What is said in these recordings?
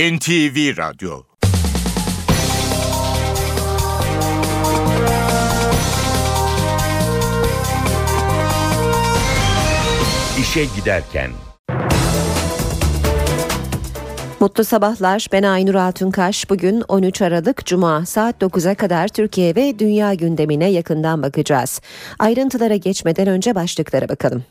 NTV Radyo İşe Giderken Mutlu sabahlar. Ben Aynur Altunkaş. Bugün 13 Aralık Cuma saat 9'a kadar Türkiye ve dünya gündemine yakından bakacağız. Ayrıntılara geçmeden önce başlıklara bakalım.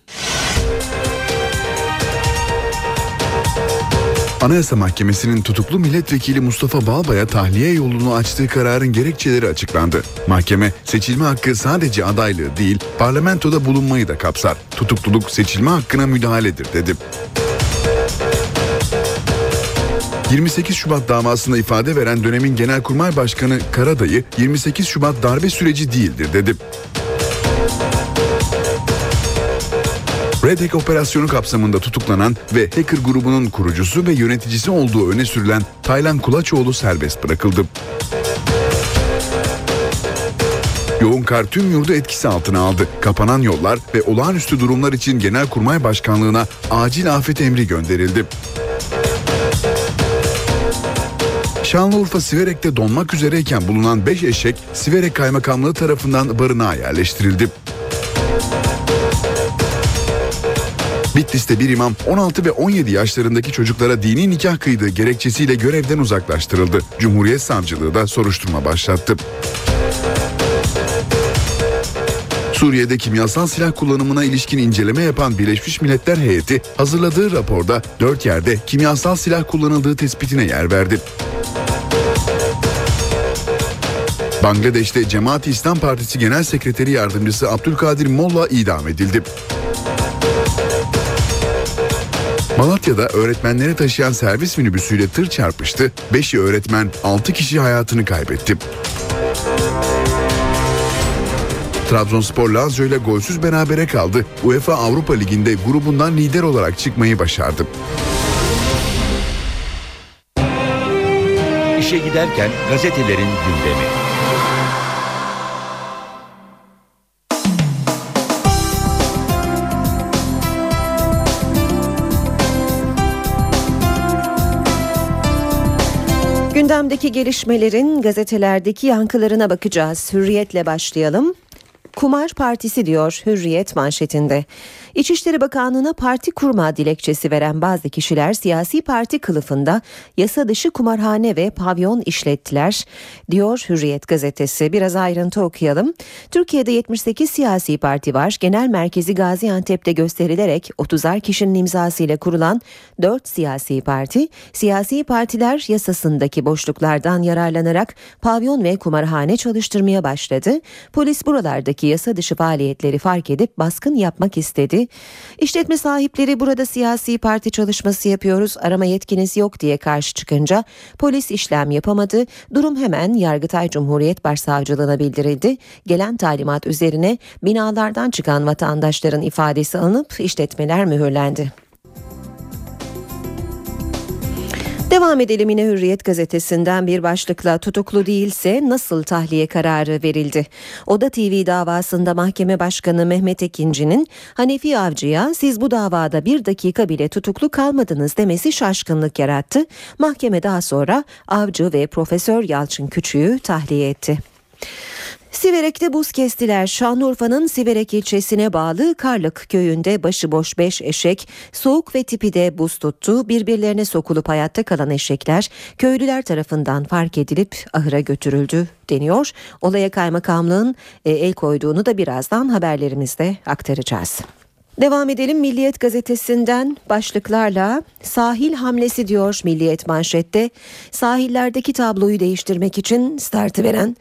Anayasa Mahkemesi'nin tutuklu milletvekili Mustafa Balbay'a tahliye yolunu açtığı kararın gerekçeleri açıklandı. Mahkeme seçilme hakkı sadece adaylığı değil parlamentoda bulunmayı da kapsar. Tutukluluk seçilme hakkına müdahaledir dedi. 28 Şubat davasında ifade veren dönemin Genelkurmay Başkanı Karadayı 28 Şubat darbe süreci değildir dedi. Red Hack operasyonu kapsamında tutuklanan ve hacker grubunun kurucusu ve yöneticisi olduğu öne sürülen Taylan Kulaçoğlu serbest bırakıldı. Yoğun kar tüm yurdu etkisi altına aldı. Kapanan yollar ve olağanüstü durumlar için Genelkurmay Başkanlığı'na acil afet emri gönderildi. Şanlıurfa Siverek'te donmak üzereyken bulunan 5 eşek Siverek Kaymakamlığı tarafından barınağa yerleştirildi. Bitlis'te bir imam 16 ve 17 yaşlarındaki çocuklara dini nikah kıydığı gerekçesiyle görevden uzaklaştırıldı. Cumhuriyet Savcılığı da soruşturma başlattı. Suriye'de kimyasal silah kullanımına ilişkin inceleme yapan Birleşmiş Milletler heyeti hazırladığı raporda 4 yerde kimyasal silah kullanıldığı tespitine yer verdi. Bangladeş'te Cemaat-i İslam Partisi Genel Sekreteri Yardımcısı Abdülkadir Molla idam edildi. Malatya'da öğretmenleri taşıyan servis minibüsüyle tır çarpıştı. 5'i öğretmen, 6 kişi hayatını kaybetti. Trabzonspor Lazio ile golsüz berabere kaldı. UEFA Avrupa Ligi'nde grubundan lider olarak çıkmayı başardı. İşe giderken gazetelerin gündemi. Gündemdeki gelişmelerin gazetelerdeki yankılarına bakacağız. Hürriyetle başlayalım. Kumar Partisi diyor Hürriyet manşetinde. İçişleri Bakanlığı'na parti kurma dilekçesi veren bazı kişiler siyasi parti kılıfında yasa dışı kumarhane ve pavyon işlettiler diyor Hürriyet gazetesi. Biraz ayrıntı okuyalım. Türkiye'de 78 siyasi parti var. Genel merkezi Gaziantep'te gösterilerek 30'ar kişinin imzasıyla kurulan 4 siyasi parti, siyasi partiler yasasındaki boşluklardan yararlanarak pavyon ve kumarhane çalıştırmaya başladı. Polis buralardaki yasa dışı faaliyetleri fark edip baskın yapmak istedi. İşletme sahipleri burada siyasi parti çalışması yapıyoruz arama yetkiniz yok diye karşı çıkınca polis işlem yapamadı. Durum hemen Yargıtay Cumhuriyet Başsavcılığına bildirildi. Gelen talimat üzerine binalardan çıkan vatandaşların ifadesi alınıp işletmeler mühürlendi. Devam edelim yine Hürriyet gazetesinden bir başlıkla tutuklu değilse nasıl tahliye kararı verildi? Oda TV davasında mahkeme başkanı Mehmet Ekinci'nin Hanefi Avcı'ya siz bu davada bir dakika bile tutuklu kalmadınız demesi şaşkınlık yarattı. Mahkeme daha sonra Avcı ve Profesör Yalçın Küçüğü tahliye etti. Siverek'te buz kestiler. Şanlıurfa'nın Siverek ilçesine bağlı Karlık köyünde başıboş 5 eşek soğuk ve tipi de buz tuttu. Birbirlerine sokulup hayatta kalan eşekler köylüler tarafından fark edilip ahıra götürüldü deniyor. Olaya kaymakamlığın e, el koyduğunu da birazdan haberlerimizde aktaracağız. Devam edelim Milliyet gazetesinden başlıklarla sahil hamlesi diyor Milliyet manşette. Sahillerdeki tabloyu değiştirmek için startı veren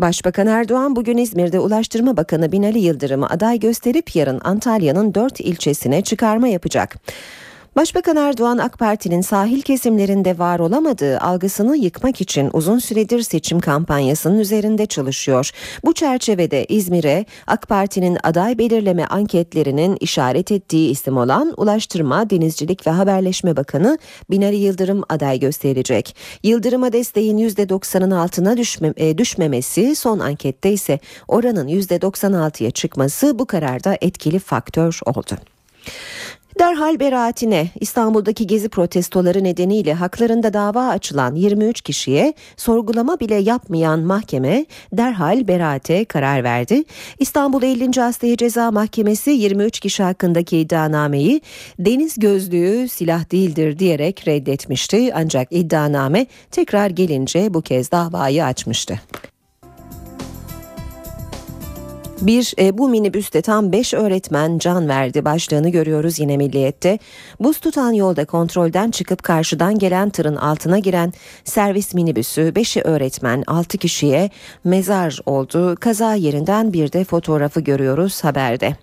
Başbakan Erdoğan bugün İzmir'de Ulaştırma Bakanı Binali Yıldırım'ı aday gösterip yarın Antalya'nın dört ilçesine çıkarma yapacak. Başbakan Erdoğan AK Parti'nin sahil kesimlerinde var olamadığı algısını yıkmak için uzun süredir seçim kampanyasının üzerinde çalışıyor. Bu çerçevede İzmir'e AK Parti'nin aday belirleme anketlerinin işaret ettiği isim olan Ulaştırma, Denizcilik ve Haberleşme Bakanı Binali Yıldırım aday gösterilecek. Yıldırım'a desteğin %90'ın altına düşme, e, düşmemesi son ankette ise oranın %96'ya çıkması bu kararda etkili faktör oldu. Derhal beraatine İstanbul'daki gezi protestoları nedeniyle haklarında dava açılan 23 kişiye sorgulama bile yapmayan mahkeme derhal beraate karar verdi. İstanbul 50. Asliye Ceza Mahkemesi 23 kişi hakkındaki iddianameyi deniz gözlüğü silah değildir diyerek reddetmişti. Ancak iddianame tekrar gelince bu kez davayı açmıştı. Bir e, bu minibüste tam 5 öğretmen can verdi başlığını görüyoruz yine milliyette. Buz tutan yolda kontrolden çıkıp karşıdan gelen tırın altına giren servis minibüsü 5'i öğretmen 6 kişiye mezar oldu. Kaza yerinden bir de fotoğrafı görüyoruz haberde.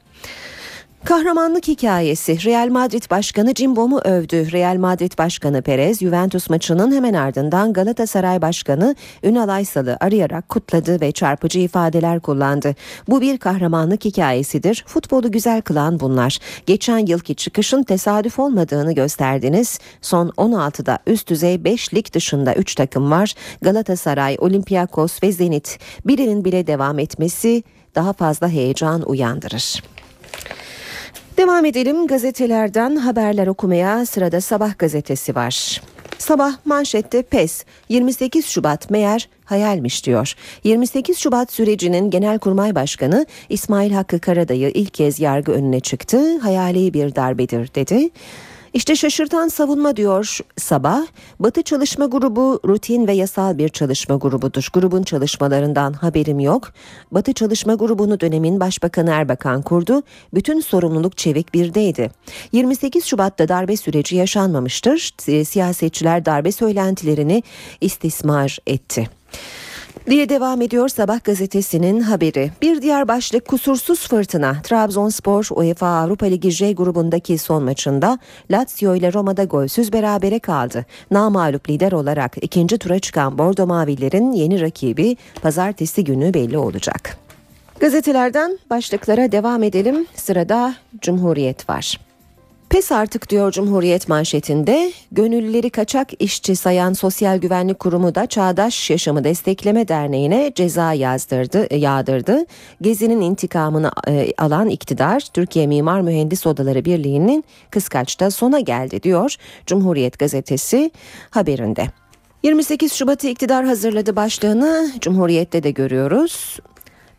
Kahramanlık hikayesi Real Madrid Başkanı Cimbom'u övdü. Real Madrid Başkanı Perez Juventus maçının hemen ardından Galatasaray Başkanı Ünal Aysal'ı arayarak kutladı ve çarpıcı ifadeler kullandı. Bu bir kahramanlık hikayesidir. Futbolu güzel kılan bunlar. Geçen yılki çıkışın tesadüf olmadığını gösterdiniz. Son 16'da üst düzey 5 lig dışında 3 takım var. Galatasaray, Olympiakos ve Zenit. Birinin bile devam etmesi daha fazla heyecan uyandırır. Devam edelim gazetelerden haberler okumaya sırada Sabah gazetesi var. Sabah manşette PES 28 Şubat meğer hayalmiş diyor. 28 Şubat sürecinin Genelkurmay Başkanı İsmail Hakkı Karadayı ilk kez yargı önüne çıktı. Hayali bir darbedir dedi. İşte şaşırtan savunma diyor Sabah. Batı Çalışma Grubu rutin ve yasal bir çalışma grubudur. Grubun çalışmalarından haberim yok. Batı Çalışma Grubu'nu dönemin Başbakanı Erbakan kurdu. Bütün sorumluluk çevik birdeydi. 28 Şubat'ta darbe süreci yaşanmamıştır. Siyasetçiler darbe söylentilerini istismar etti diye devam ediyor Sabah gazetesinin haberi. Bir diğer başlık kusursuz fırtına. Trabzonspor UEFA Avrupa Ligi J grubundaki son maçında Lazio ile Roma'da golsüz berabere kaldı. Namalup lider olarak ikinci tura çıkan Bordo Mavillerin yeni rakibi pazartesi günü belli olacak. Gazetelerden başlıklara devam edelim. Sırada Cumhuriyet var. Pes artık diyor Cumhuriyet manşetinde. Gönüllüleri kaçak işçi sayan Sosyal Güvenlik Kurumu da Çağdaş Yaşamı Destekleme Derneği'ne ceza yazdırdı, yağdırdı. Gezi'nin intikamını e, alan iktidar Türkiye Mimar Mühendis Odaları Birliği'nin kıskaçta sona geldi diyor Cumhuriyet gazetesi haberinde. 28 Şubat'ı iktidar hazırladı başlığını Cumhuriyet'te de görüyoruz.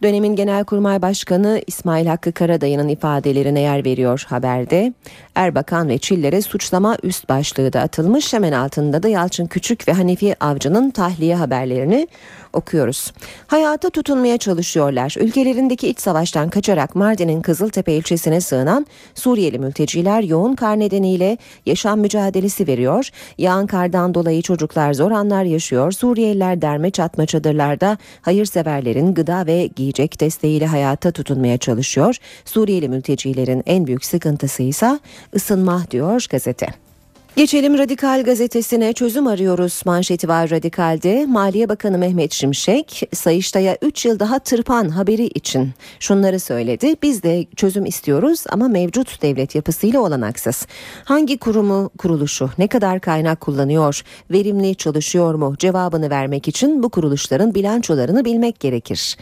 Dönemin Genelkurmay Başkanı İsmail Hakkı Karadayı'nın ifadelerine yer veriyor haberde. Erbakan ve Çiller'e suçlama üst başlığı da atılmış. Hemen altında da Yalçın Küçük ve Hanifi Avcı'nın tahliye haberlerini okuyoruz. Hayata tutunmaya çalışıyorlar. Ülkelerindeki iç savaştan kaçarak Mardin'in Kızıltepe ilçesine sığınan Suriyeli mülteciler yoğun kar nedeniyle yaşam mücadelesi veriyor. Yağan kardan dolayı çocuklar zor anlar yaşıyor. Suriyeliler derme çatma çadırlarda hayırseverlerin gıda ve giyecek desteğiyle hayata tutunmaya çalışıyor. Suriyeli mültecilerin en büyük sıkıntısı ise ısınma diyor gazete. Geçelim Radikal gazetesine çözüm arıyoruz manşeti var Radikal'de. Maliye Bakanı Mehmet Şimşek Sayıştay'a 3 yıl daha tırpan haberi için şunları söyledi. Biz de çözüm istiyoruz ama mevcut devlet yapısıyla olanaksız. Hangi kurumu kuruluşu ne kadar kaynak kullanıyor, verimli çalışıyor mu cevabını vermek için bu kuruluşların bilançolarını bilmek gerekir.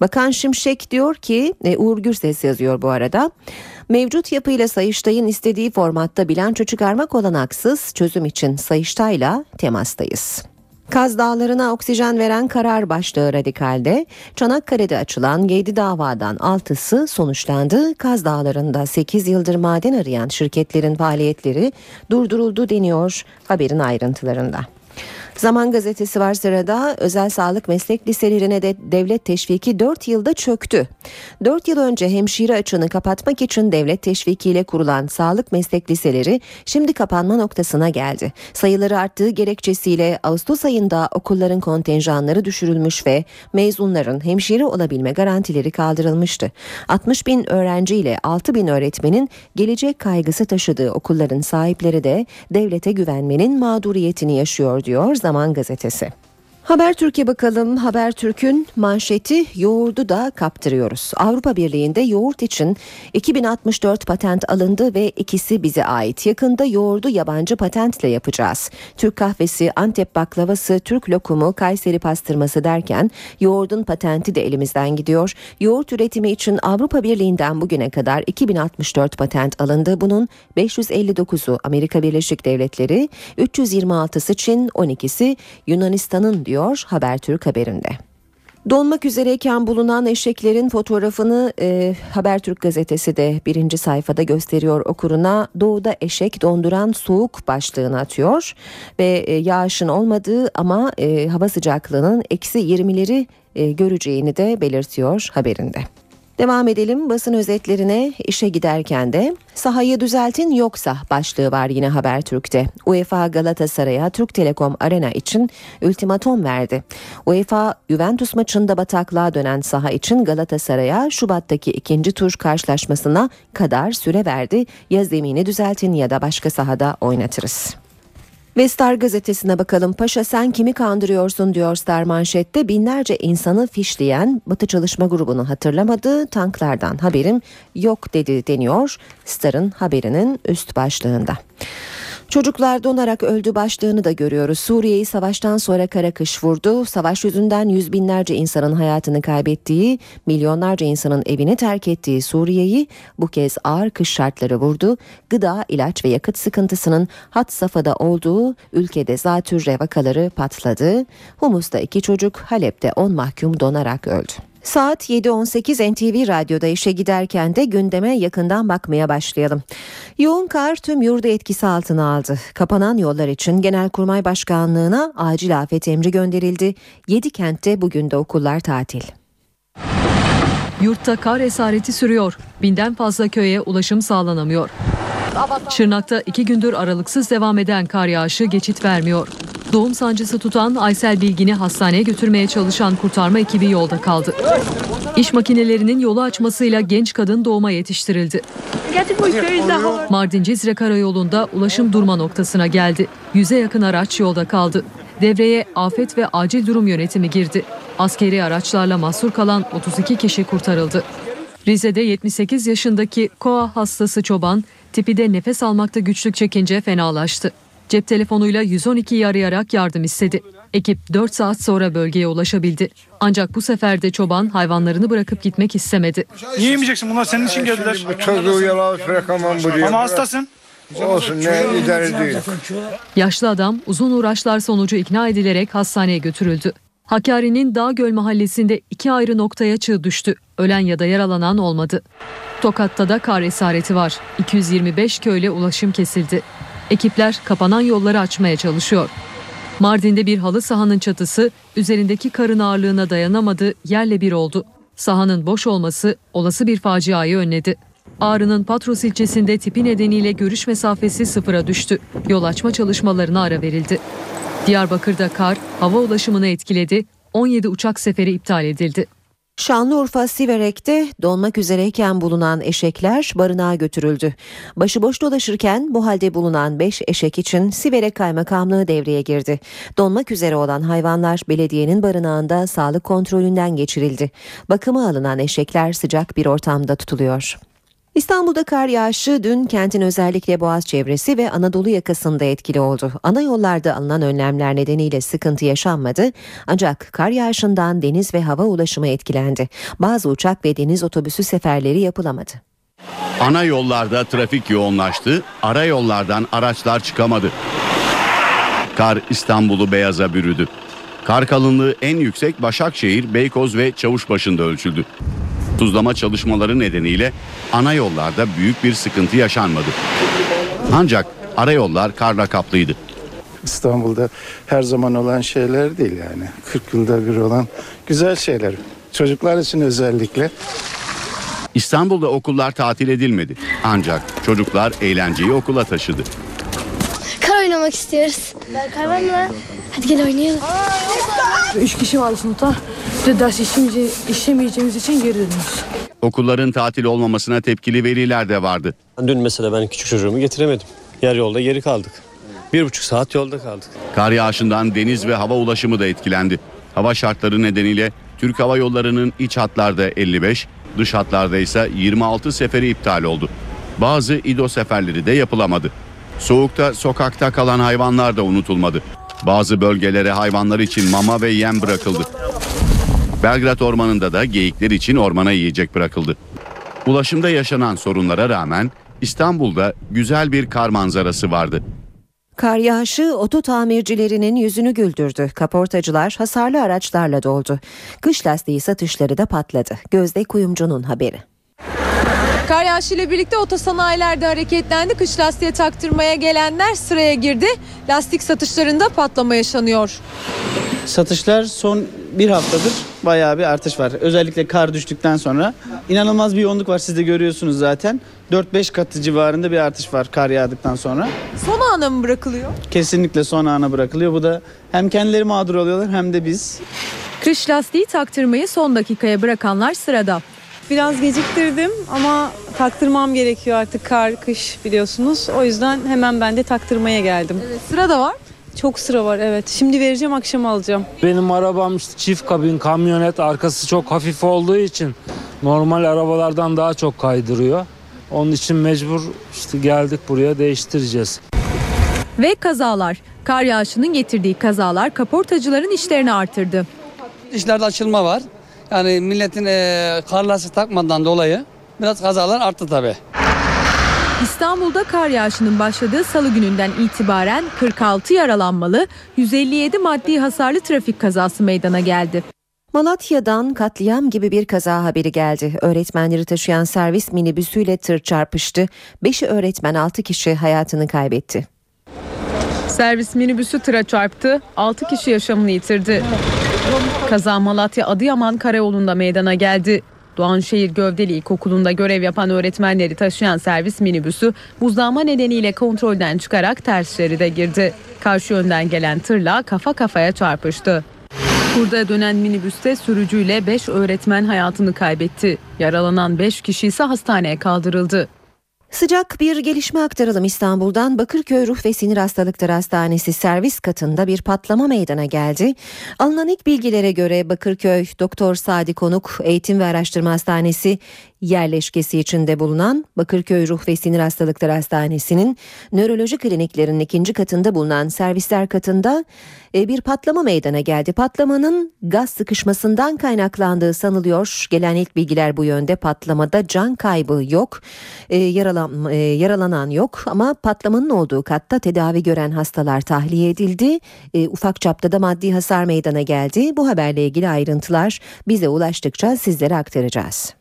Bakan Şimşek diyor ki e, Uğur Gürses yazıyor bu arada. Mevcut yapıyla Sayıştay'ın istediği formatta bilanço çıkarmak olanaksız çözüm için Sayıştay'la temastayız. Kaz Dağları'na oksijen veren karar başlığı radikalde. Çanakkale'de açılan 7 davadan 6'sı sonuçlandı. Kaz Dağları'nda 8 yıldır maden arayan şirketlerin faaliyetleri durduruldu deniyor haberin ayrıntılarında. Zaman gazetesi var sırada özel sağlık meslek liselerine de devlet teşviki 4 yılda çöktü. 4 yıl önce hemşire açığını kapatmak için devlet teşvikiyle kurulan sağlık meslek liseleri şimdi kapanma noktasına geldi. Sayıları arttığı gerekçesiyle Ağustos ayında okulların kontenjanları düşürülmüş ve mezunların hemşire olabilme garantileri kaldırılmıştı. 60 bin öğrenci ile 6 bin öğretmenin gelecek kaygısı taşıdığı okulların sahipleri de devlete güvenmenin mağduriyetini yaşıyor diyor Zaman Gazetesi. Haber Türkiye bakalım. Haber Türk'ün manşeti yoğurdu da kaptırıyoruz. Avrupa Birliği'nde yoğurt için 2064 patent alındı ve ikisi bize ait. Yakında yoğurdu yabancı patentle yapacağız. Türk kahvesi, Antep baklavası, Türk lokumu, Kayseri pastırması derken yoğurdun patenti de elimizden gidiyor. Yoğurt üretimi için Avrupa Birliği'nden bugüne kadar 2064 patent alındı. Bunun 559'u Amerika Birleşik Devletleri, 326'sı Çin, 12'si Yunanistan'ın diyor diyor Habertürk haberinde. Donmak üzereyken bulunan eşeklerin fotoğrafını e, Habertürk gazetesi de birinci sayfada gösteriyor okuruna. Doğuda eşek donduran soğuk başlığını atıyor ve e, yağışın olmadığı ama e, hava sıcaklığının eksi 20'leri e, göreceğini de belirtiyor haberinde. Devam edelim basın özetlerine işe giderken de sahayı düzeltin yoksa başlığı var yine Habertürk'te. UEFA Galatasaray'a Türk Telekom Arena için ultimatom verdi. UEFA Juventus maçında bataklığa dönen saha için Galatasaray'a Şubat'taki ikinci tur karşılaşmasına kadar süre verdi. Ya zemini düzeltin ya da başka sahada oynatırız. Ve Star gazetesine bakalım. Paşa sen kimi kandırıyorsun diyor Star manşette. Binlerce insanı fişleyen Batı Çalışma Grubu'nu hatırlamadı. Tanklardan haberim yok dedi deniyor Star'ın haberinin üst başlığında. Çocuklar donarak öldü başlığını da görüyoruz. Suriye'yi savaştan sonra kara kış vurdu. Savaş yüzünden yüz binlerce insanın hayatını kaybettiği, milyonlarca insanın evini terk ettiği Suriye'yi bu kez ağır kış şartları vurdu. Gıda, ilaç ve yakıt sıkıntısının hat safhada olduğu ülkede zatürre vakaları patladı. Humus'ta iki çocuk, Halep'te on mahkum donarak öldü. Saat 7.18 NTV Radyo'da işe giderken de gündeme yakından bakmaya başlayalım. Yoğun kar tüm yurdu etkisi altına aldı. Kapanan yollar için Genelkurmay Başkanlığı'na acil afet emri gönderildi. 7 kentte bugün de okullar tatil. Yurtta kar esareti sürüyor. Binden fazla köye ulaşım sağlanamıyor. Şırnak'ta iki gündür aralıksız devam eden kar yağışı geçit vermiyor. Doğum sancısı tutan Aysel Bilgin'i hastaneye götürmeye çalışan kurtarma ekibi yolda kaldı. İş makinelerinin yolu açmasıyla genç kadın doğuma yetiştirildi. Mardin Cizre Karayolu'nda ulaşım durma noktasına geldi. Yüze yakın araç yolda kaldı. Devreye afet ve acil durum yönetimi girdi. Askeri araçlarla mahsur kalan 32 kişi kurtarıldı. Rize'de 78 yaşındaki koa hastası çoban tipi de nefes almakta güçlük çekince fenalaştı. Cep telefonuyla 112'yi arayarak yardım istedi. Ekip 4 saat sonra bölgeye ulaşabildi. Ancak bu sefer de çoban hayvanlarını bırakıp gitmek istemedi. Niye yemeyeceksin? Bunlar senin için geldiler. Bu çocuğu yalamış bırakamam buraya. Ama hastasın. Olsun ne idare ediyor. Yaşlı adam uzun uğraşlar sonucu ikna edilerek hastaneye götürüldü. Hakkari'nin Dağgöl mahallesinde iki ayrı noktaya çığ düştü. Ölen ya da yaralanan olmadı. Tokat'ta da kar esareti var. 225 köyle ulaşım kesildi. Ekipler kapanan yolları açmaya çalışıyor. Mardin'de bir halı sahanın çatısı üzerindeki karın ağırlığına dayanamadı, yerle bir oldu. Sahanın boş olması olası bir faciayı önledi. Ağrı'nın Patros ilçesinde tipi nedeniyle görüş mesafesi sıfıra düştü. Yol açma çalışmalarına ara verildi. Diyarbakır'da kar hava ulaşımını etkiledi. 17 uçak seferi iptal edildi. Şanlıurfa Siverek'te donmak üzereyken bulunan eşekler barınağa götürüldü. Başıboş dolaşırken bu halde bulunan 5 eşek için Siverek Kaymakamlığı devreye girdi. Donmak üzere olan hayvanlar belediyenin barınağında sağlık kontrolünden geçirildi. Bakıma alınan eşekler sıcak bir ortamda tutuluyor. İstanbul'da kar yağışı dün kentin özellikle Boğaz çevresi ve Anadolu yakasında etkili oldu. Ana yollarda alınan önlemler nedeniyle sıkıntı yaşanmadı. Ancak kar yağışından deniz ve hava ulaşımı etkilendi. Bazı uçak ve deniz otobüsü seferleri yapılamadı. Ana yollarda trafik yoğunlaştı, ara yollardan araçlar çıkamadı. Kar İstanbul'u beyaza bürüdü. Kar kalınlığı en yüksek Başakşehir, Beykoz ve Çavuşbaşı'nda ölçüldü. Tuzlama çalışmaları nedeniyle ana yollarda büyük bir sıkıntı yaşanmadı. Ancak ara yollar karla kaplıydı. İstanbul'da her zaman olan şeyler değil yani. 40 yılda bir olan güzel şeyler. Çocuklar için özellikle. İstanbul'da okullar tatil edilmedi. Ancak çocuklar eğlenceyi okula taşıdı. Oynamak istiyoruz. Kar var mı? Hadi gel oynayalım. Üç kişi vardı sınıfta. Bir ders işlemeyece, işlemeyeceğimiz için geri dönüyoruz. Okulların tatil olmamasına tepkili veliler de vardı. Dün mesela ben küçük çocuğumu getiremedim. Yarı yolda geri kaldık. Bir buçuk saat yolda kaldık. Kar yağışından deniz ve hava ulaşımı da etkilendi. Hava şartları nedeniyle Türk Hava Yolları'nın iç hatlarda 55, dış hatlarda ise 26 seferi iptal oldu. Bazı İDO seferleri de yapılamadı. Soğukta sokakta kalan hayvanlar da unutulmadı. Bazı bölgelere hayvanlar için mama ve yem bırakıldı. Belgrad Ormanı'nda da geyikler için ormana yiyecek bırakıldı. Ulaşımda yaşanan sorunlara rağmen İstanbul'da güzel bir kar manzarası vardı. Kar yağışı oto tamircilerinin yüzünü güldürdü. Kaportacılar hasarlı araçlarla doldu. Kış lastiği satışları da patladı. Gözde Kuyumcu'nun haberi. Kar yağışıyla birlikte otosanayilerde hareketlendi. Kış lastiğe taktırmaya gelenler sıraya girdi. Lastik satışlarında patlama yaşanıyor. Satışlar son bir haftadır bayağı bir artış var. Özellikle kar düştükten sonra inanılmaz bir yoğunluk var. Siz de görüyorsunuz zaten. 4-5 katı civarında bir artış var kar yağdıktan sonra. Son ana mı bırakılıyor? Kesinlikle son ana bırakılıyor. Bu da hem kendileri mağdur oluyorlar hem de biz. Kış lastiği taktırmayı son dakikaya bırakanlar sırada. Biraz geciktirdim ama taktırmam gerekiyor artık kar, kış biliyorsunuz. O yüzden hemen ben de taktırmaya geldim. Evet, sıra da var. Çok sıra var evet. Şimdi vereceğim akşam alacağım. Benim arabam işte çift kabin kamyonet arkası çok hafif olduğu için normal arabalardan daha çok kaydırıyor. Onun için mecbur işte geldik buraya değiştireceğiz. Ve kazalar. Kar yağışının getirdiği kazalar kaportacıların işlerini artırdı. İşlerde açılma var. Yani milletin e, kar lastiği takmadan dolayı biraz kazalar arttı tabii. İstanbul'da kar yağışının başladığı salı gününden itibaren 46 yaralanmalı, 157 maddi hasarlı trafik kazası meydana geldi. Malatya'dan katliam gibi bir kaza haberi geldi. Öğretmenleri taşıyan servis minibüsüyle tır çarpıştı. 5'i öğretmen 6 kişi hayatını kaybetti. Servis minibüsü tıra çarptı, 6 kişi yaşamını yitirdi. Kaza Malatya Adıyaman Karayolu'nda meydana geldi. Doğanşehir Gövdeli İlkokulu'nda görev yapan öğretmenleri taşıyan servis minibüsü buzlanma nedeniyle kontrolden çıkarak ters şeride girdi. Karşı yönden gelen tırla kafa kafaya çarpıştı. Burada dönen minibüste sürücüyle 5 öğretmen hayatını kaybetti. Yaralanan 5 kişi ise hastaneye kaldırıldı. Sıcak bir gelişme aktaralım İstanbul'dan. Bakırköy Ruh ve Sinir Hastalıkları Hastanesi servis katında bir patlama meydana geldi. Alınan ilk bilgilere göre Bakırköy Doktor Sadi Konuk Eğitim ve Araştırma Hastanesi yerleşkesi içinde bulunan Bakırköy Ruh ve Sinir Hastalıkları Hastanesi'nin nöroloji kliniklerinin ikinci katında bulunan servisler katında bir patlama meydana geldi. Patlamanın gaz sıkışmasından kaynaklandığı sanılıyor. Gelen ilk bilgiler bu yönde. Patlamada can kaybı yok, e, yaralan, e, yaralanan yok ama patlamanın olduğu katta tedavi gören hastalar tahliye edildi. E, ufak çapta da maddi hasar meydana geldi. Bu haberle ilgili ayrıntılar bize ulaştıkça sizlere aktaracağız.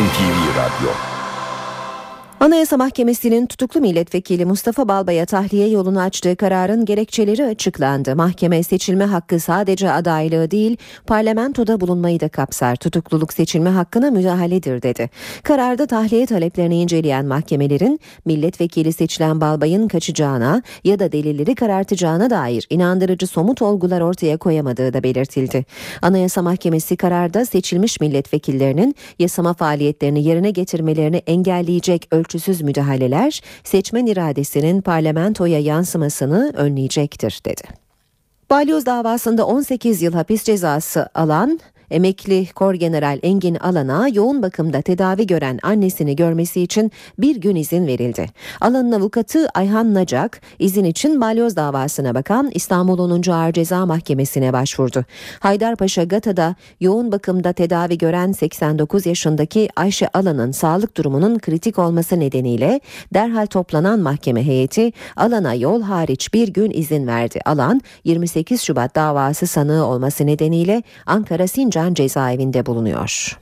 NTV Radyo Anayasa Mahkemesi'nin tutuklu milletvekili Mustafa Balbay'a tahliye yolunu açtığı kararın gerekçeleri açıklandı. Mahkeme seçilme hakkı sadece adaylığı değil parlamentoda bulunmayı da kapsar. Tutukluluk seçilme hakkına müdahaledir dedi. Kararda tahliye taleplerini inceleyen mahkemelerin milletvekili seçilen Balbay'ın kaçacağına ya da delilleri karartacağına dair inandırıcı somut olgular ortaya koyamadığı da belirtildi. Anayasa Mahkemesi kararda seçilmiş milletvekillerinin yasama faaliyetlerini yerine getirmelerini engelleyecek ölçü ölçüsüz müdahaleler seçmen iradesinin parlamentoya yansımasını önleyecektir dedi. Balyoz davasında 18 yıl hapis cezası alan Emekli Kor General Engin Alan'a yoğun bakımda tedavi gören annesini görmesi için bir gün izin verildi. Alan'ın avukatı Ayhan Nacak izin için balyoz davasına bakan İstanbul 10. Ağır Ceza Mahkemesi'ne başvurdu. Haydarpaşa Gata'da yoğun bakımda tedavi gören 89 yaşındaki Ayşe Alan'ın sağlık durumunun kritik olması nedeniyle derhal toplanan mahkeme heyeti Alan'a yol hariç bir gün izin verdi. Alan 28 Şubat davası sanığı olması nedeniyle Ankara Sincan cezaevinde bulunuyor.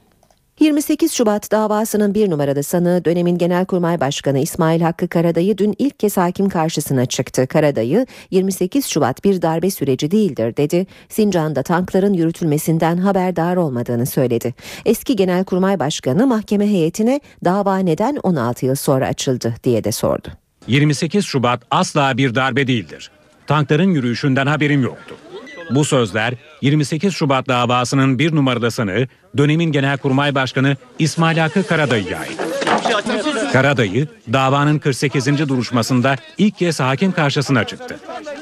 28 Şubat davasının bir numaralı sanığı dönemin Genelkurmay Başkanı İsmail Hakkı Karadayı dün ilk kez hakim karşısına çıktı. Karadayı 28 Şubat bir darbe süreci değildir dedi. Sincan'da tankların yürütülmesinden haberdar olmadığını söyledi. Eski Genelkurmay Başkanı mahkeme heyetine dava neden 16 yıl sonra açıldı diye de sordu. 28 Şubat asla bir darbe değildir. Tankların yürüyüşünden haberim yoktu. Bu sözler 28 Şubat davasının bir numaralı sanığı dönemin Genelkurmay Başkanı İsmail Hakkı Karadayı'ya ait. Karadayı davanın 48. duruşmasında ilk kez hakim karşısına çıktı.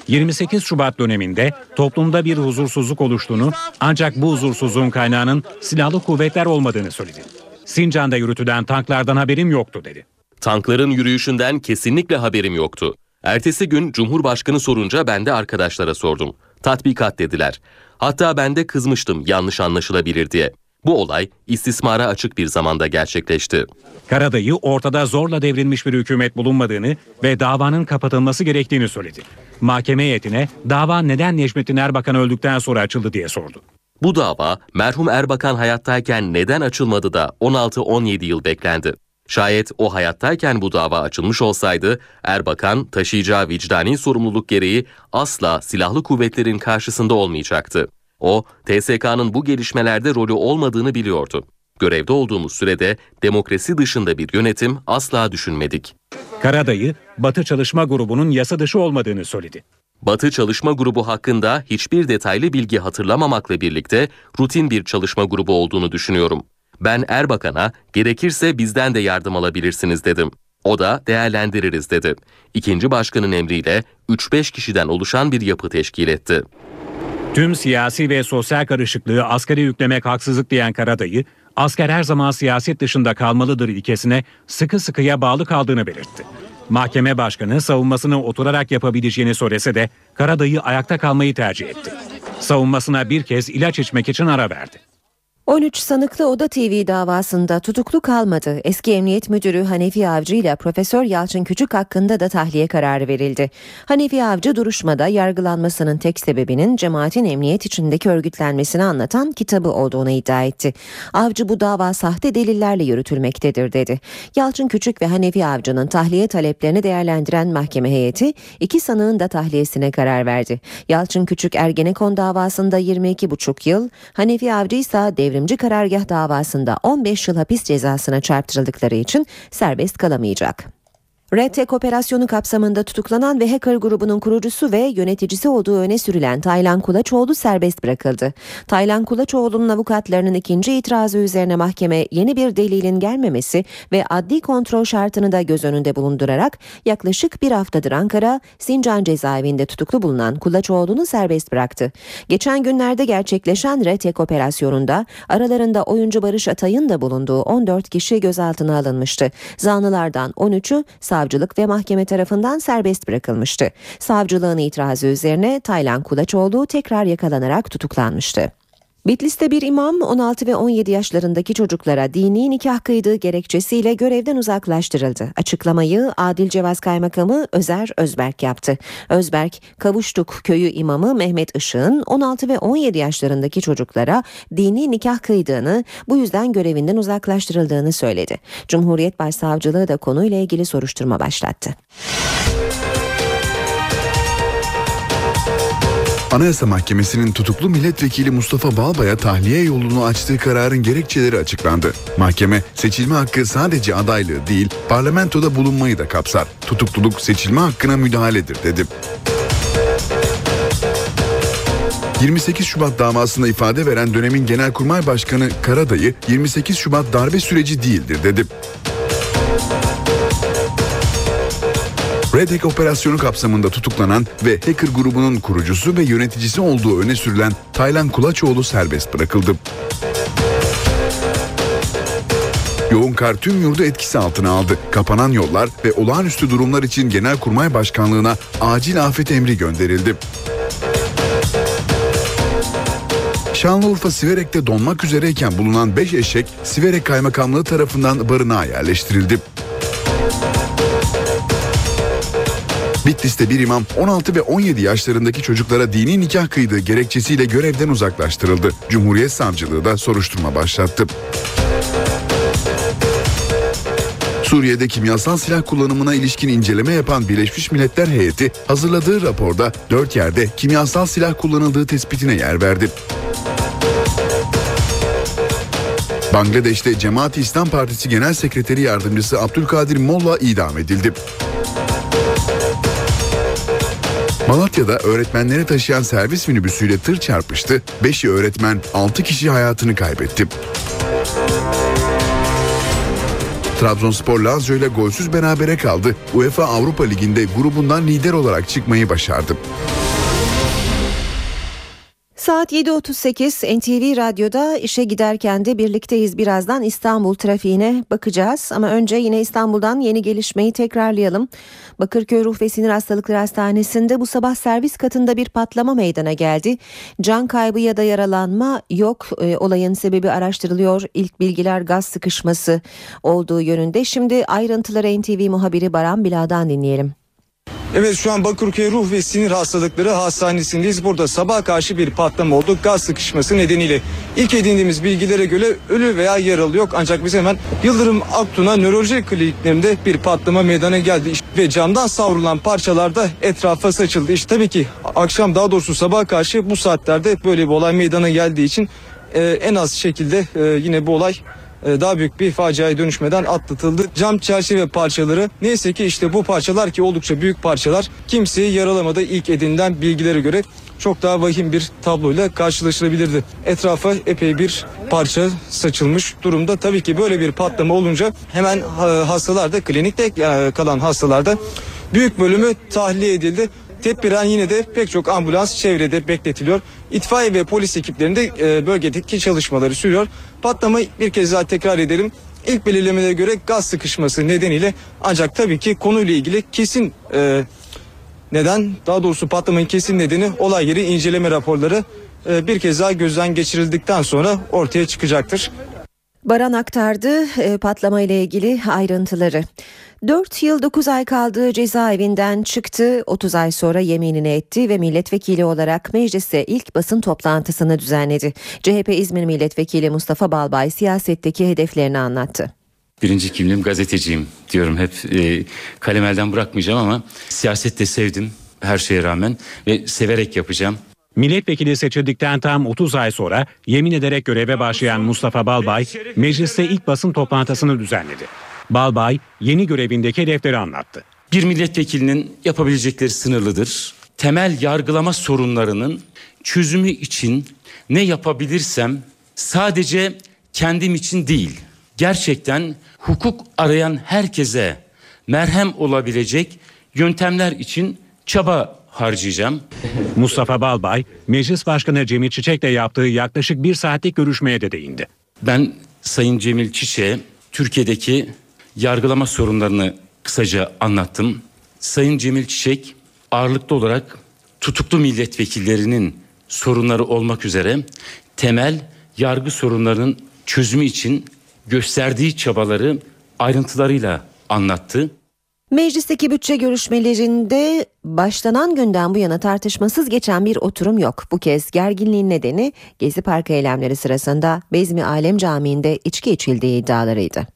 28 Şubat döneminde toplumda bir huzursuzluk oluştuğunu ancak bu huzursuzluğun kaynağının silahlı kuvvetler olmadığını söyledi. Sincan'da yürütülen tanklardan haberim yoktu dedi. Tankların yürüyüşünden kesinlikle haberim yoktu. Ertesi gün Cumhurbaşkanı sorunca ben de arkadaşlara sordum. Tatbikat dediler. Hatta ben de kızmıştım yanlış anlaşılabilir diye. Bu olay istismara açık bir zamanda gerçekleşti. Karadayı ortada zorla devrilmiş bir hükümet bulunmadığını ve davanın kapatılması gerektiğini söyledi. Mahkeme heyetine dava neden Necmettin Erbakan öldükten sonra açıldı diye sordu. Bu dava merhum Erbakan hayattayken neden açılmadı da 16-17 yıl beklendi? Şayet o hayattayken bu dava açılmış olsaydı Erbakan taşıyacağı vicdani sorumluluk gereği asla silahlı kuvvetlerin karşısında olmayacaktı. O, TSK'nın bu gelişmelerde rolü olmadığını biliyordu. Görevde olduğumuz sürede demokrasi dışında bir yönetim asla düşünmedik. Karadayı, Batı Çalışma Grubu'nun yasa dışı olmadığını söyledi. Batı Çalışma Grubu hakkında hiçbir detaylı bilgi hatırlamamakla birlikte rutin bir çalışma grubu olduğunu düşünüyorum. Ben Erbakan'a gerekirse bizden de yardım alabilirsiniz dedim. O da değerlendiririz dedi. İkinci başkanın emriyle 3-5 kişiden oluşan bir yapı teşkil etti. Tüm siyasi ve sosyal karışıklığı askere yüklemek haksızlık diyen Karadayı, asker her zaman siyaset dışında kalmalıdır ilkesine sıkı sıkıya bağlı kaldığını belirtti. Mahkeme başkanı savunmasını oturarak yapabileceğini söylese de Karadayı ayakta kalmayı tercih etti. Savunmasına bir kez ilaç içmek için ara verdi. 13 sanıklı Oda TV davasında tutuklu kalmadı. Eski Emniyet Müdürü Hanefi Avcı ile Profesör Yalçın Küçük hakkında da tahliye kararı verildi. Hanefi Avcı duruşmada yargılanmasının tek sebebinin cemaatin emniyet içindeki örgütlenmesini anlatan kitabı olduğunu iddia etti. Avcı bu dava sahte delillerle yürütülmektedir dedi. Yalçın Küçük ve Hanefi Avcı'nın tahliye taleplerini değerlendiren mahkeme heyeti iki sanığın da tahliyesine karar verdi. Yalçın Küçük Ergenekon davasında 22,5 yıl, Hanefi Avcı ise devre devrimci karargah davasında 15 yıl hapis cezasına çarptırıldıkları için serbest kalamayacak. Red Tech operasyonu kapsamında tutuklanan ve hacker grubunun kurucusu ve yöneticisi olduğu öne sürülen Taylan Kulaçoğlu serbest bırakıldı. Taylan Kulaçoğlu'nun avukatlarının ikinci itirazı üzerine mahkeme yeni bir delilin gelmemesi ve adli kontrol şartını da göz önünde bulundurarak yaklaşık bir haftadır Ankara, Sincan cezaevinde tutuklu bulunan Kulaçoğlu'nu serbest bıraktı. Geçen günlerde gerçekleşen Red Tech operasyonunda aralarında oyuncu Barış Atay'ın da bulunduğu 14 kişi gözaltına alınmıştı. Zanlılardan 13'ü savcılık ve mahkeme tarafından serbest bırakılmıştı. Savcılığın itirazı üzerine Taylan Kulaçoğlu tekrar yakalanarak tutuklanmıştı. Bitlis'te bir imam 16 ve 17 yaşlarındaki çocuklara dini nikah kıydığı gerekçesiyle görevden uzaklaştırıldı. Açıklamayı Adil Cevaz Kaymakamı Özer Özberk yaptı. Özberk, Kavuştuk köyü imamı Mehmet Işık'ın 16 ve 17 yaşlarındaki çocuklara dini nikah kıydığını, bu yüzden görevinden uzaklaştırıldığını söyledi. Cumhuriyet Başsavcılığı da konuyla ilgili soruşturma başlattı. Anayasa Mahkemesi'nin tutuklu milletvekili Mustafa Balbay'a tahliye yolunu açtığı kararın gerekçeleri açıklandı. Mahkeme seçilme hakkı sadece adaylığı değil parlamentoda bulunmayı da kapsar. Tutukluluk seçilme hakkına müdahaledir dedi. 28 Şubat davasında ifade veren dönemin Genelkurmay Başkanı Karadayı 28 Şubat darbe süreci değildir dedi. Red Hack operasyonu kapsamında tutuklanan ve hacker grubunun kurucusu ve yöneticisi olduğu öne sürülen Taylan Kulaçoğlu serbest bırakıldı. Yoğun kar tüm yurdu etkisi altına aldı. Kapanan yollar ve olağanüstü durumlar için Genelkurmay Başkanlığı'na acil afet emri gönderildi. Şanlıurfa Siverek'te donmak üzereyken bulunan 5 eşek Siverek Kaymakamlığı tarafından barınağa yerleştirildi. Bitlis'te bir imam 16 ve 17 yaşlarındaki çocuklara dini nikah kıydığı gerekçesiyle görevden uzaklaştırıldı. Cumhuriyet Savcılığı da soruşturma başlattı. Suriye'de kimyasal silah kullanımına ilişkin inceleme yapan Birleşmiş Milletler heyeti hazırladığı raporda 4 yerde kimyasal silah kullanıldığı tespitine yer verdi. Bangladeş'te Cemaat-i İslam Partisi Genel Sekreteri Yardımcısı Abdülkadir Molla idam edildi. Malatya'da öğretmenleri taşıyan servis minibüsüyle tır çarpıştı. 5'i öğretmen, 6 kişi hayatını kaybetti. Trabzonspor Lazio ile golsüz berabere kaldı. UEFA Avrupa Ligi'nde grubundan lider olarak çıkmayı başardı. Saat 7.38 NTV Radyo'da işe giderken de birlikteyiz. Birazdan İstanbul trafiğine bakacağız. Ama önce yine İstanbul'dan yeni gelişmeyi tekrarlayalım. Bakırköy Ruh ve Sinir Hastalıkları Hastanesi'nde bu sabah servis katında bir patlama meydana geldi. Can kaybı ya da yaralanma yok. E, olayın sebebi araştırılıyor. İlk bilgiler gaz sıkışması olduğu yönünde. Şimdi ayrıntıları NTV muhabiri Baran Bila'dan dinleyelim. Evet şu an Bakırköy Ruh ve Sinir Hastalıkları Hastanesi'ndeyiz. Burada sabah karşı bir patlama oldu gaz sıkışması nedeniyle. İlk edindiğimiz bilgilere göre ölü veya yaralı yok. Ancak biz hemen Yıldırım Aktun'a nöroloji kliniklerinde bir patlama meydana geldi. Ve camdan savrulan parçalar da etrafa saçıldı. İşte tabii ki akşam daha doğrusu sabah karşı bu saatlerde böyle bir olay meydana geldiği için e, en az şekilde e, yine bu olay daha büyük bir faciaya dönüşmeden atlatıldı. Cam çerçeve parçaları neyse ki işte bu parçalar ki oldukça büyük parçalar kimseyi yaralamadı ilk edinilen bilgilere göre çok daha vahim bir tabloyla karşılaşılabilirdi. Etrafa epey bir parça saçılmış durumda. Tabii ki böyle bir patlama olunca hemen hastalarda klinikte e, kalan hastalarda büyük bölümü tahliye edildi. Tedbiren yine de pek çok ambulans çevrede bekletiliyor. İtfaiye ve polis ekiplerinde e, bölgedeki çalışmaları sürüyor. Patlama bir kez daha tekrar edelim. İlk belirlemelere göre gaz sıkışması nedeniyle ancak tabii ki konuyla ilgili kesin e, neden daha doğrusu patlamanın kesin nedeni olay yeri inceleme raporları e, bir kez daha gözden geçirildikten sonra ortaya çıkacaktır. Baran aktardı e, patlama ile ilgili ayrıntıları. 4 yıl 9 ay kaldığı cezaevinden çıktı, 30 ay sonra yeminini etti ve milletvekili olarak mecliste ilk basın toplantısını düzenledi. CHP İzmir Milletvekili Mustafa Balbay siyasetteki hedeflerini anlattı. Birinci kimliğim gazeteciyim diyorum hep e, kalem elden bırakmayacağım ama siyasette sevdim her şeye rağmen ve severek yapacağım. Milletvekili seçildikten tam 30 ay sonra yemin ederek göreve başlayan Mustafa Balbay mecliste ilk basın toplantısını düzenledi. Balbay yeni görevindeki hedefleri anlattı. Bir milletvekilinin yapabilecekleri sınırlıdır. Temel yargılama sorunlarının çözümü için ne yapabilirsem sadece kendim için değil, gerçekten hukuk arayan herkese merhem olabilecek yöntemler için çaba harcayacağım. Mustafa Balbay, Meclis Başkanı Cemil Çiçek'le yaptığı yaklaşık bir saatlik görüşmeye de değindi. Ben Sayın Cemil Çiçek'e Türkiye'deki yargılama sorunlarını kısaca anlattım. Sayın Cemil Çiçek ağırlıklı olarak tutuklu milletvekillerinin sorunları olmak üzere temel yargı sorunlarının çözümü için gösterdiği çabaları ayrıntılarıyla anlattı. Meclisteki bütçe görüşmelerinde başlanan günden bu yana tartışmasız geçen bir oturum yok. Bu kez gerginliğin nedeni Gezi Parkı eylemleri sırasında Bezmi Alem Camii'nde içki içildiği iddialarıydı.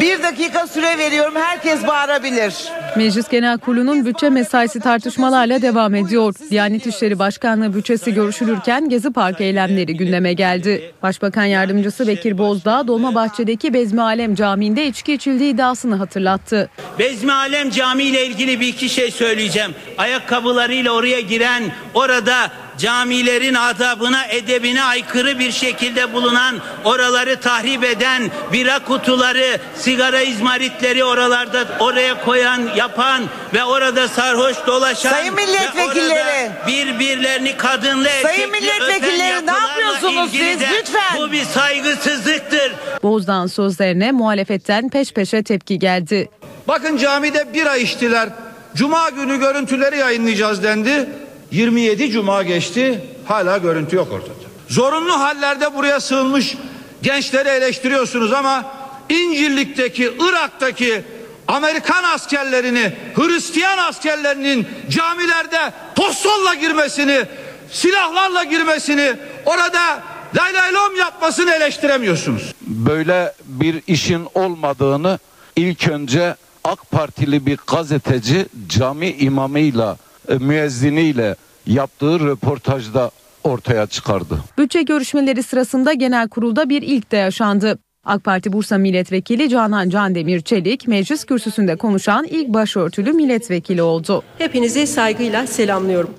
Bir dakika süre veriyorum. Herkes bağırabilir. Meclis Genel Kurulu'nun bütçe mesaisi tartışmalarla devam ediyor. Diyanet İşleri Başkanlığı bütçesi görüşülürken Gezi Parkı eylemleri gündeme geldi. Başbakan Yardımcısı Bekir Bozdağ Dolmabahçe'deki Bezmi Alem Camii'nde içki içildiği iddiasını hatırlattı. Bezmi Alem Camii ile ilgili bir iki şey söyleyeceğim. Ayakkabılarıyla oraya giren, orada camilerin adabına, edebine aykırı bir şekilde bulunan, oraları tahrip eden, bira kutuları, sigara izmaritleri oralarda oraya koyan, yapan ve orada sarhoş dolaşan Sayın milletvekilleri birbirlerini kadınla Sayın milletvekilleri ne yapıyorsunuz siz de, lütfen? Bu bir saygısızlıktır. Bozdağ'ın sözlerine muhalefetten peş peşe tepki geldi. Bakın camide bira içtiler. Cuma günü görüntüleri yayınlayacağız dendi. 27 cuma geçti hala görüntü yok ortada. Zorunlu hallerde buraya sığınmış gençleri eleştiriyorsunuz ama İncirlik'teki, Irak'taki Amerikan askerlerini, Hristiyan askerlerinin camilerde postolla girmesini, silahlarla girmesini, orada lay lay lom yapmasını eleştiremiyorsunuz. Böyle bir işin olmadığını ilk önce AK Partili bir gazeteci cami imamıyla müezziniyle yaptığı röportajda ortaya çıkardı. Bütçe görüşmeleri sırasında genel kurulda bir ilk de yaşandı. AK Parti Bursa Milletvekili Canan Candemir Çelik meclis kürsüsünde konuşan ilk başörtülü milletvekili oldu. Hepinizi saygıyla selamlıyorum.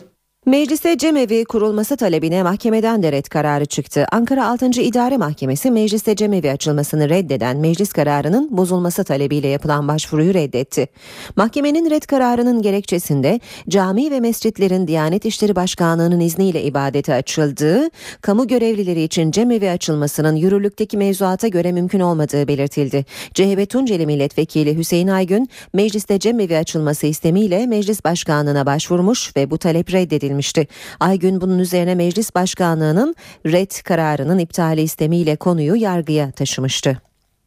Meclise cemevi kurulması talebine mahkemeden de red kararı çıktı. Ankara 6. İdare Mahkemesi mecliste cemevi açılmasını reddeden meclis kararının bozulması talebiyle yapılan başvuruyu reddetti. Mahkemenin red kararının gerekçesinde cami ve mescitlerin Diyanet İşleri Başkanlığı'nın izniyle ibadete açıldığı, kamu görevlileri için cemevi açılmasının yürürlükteki mevzuata göre mümkün olmadığı belirtildi. CHP Tunceli Milletvekili Hüseyin Aygün mecliste cemevi açılması istemiyle meclis başkanlığına başvurmuş ve bu talep reddedilmişti. Aygün bunun üzerine meclis başkanlığının red kararının iptali istemiyle konuyu yargıya taşımıştı.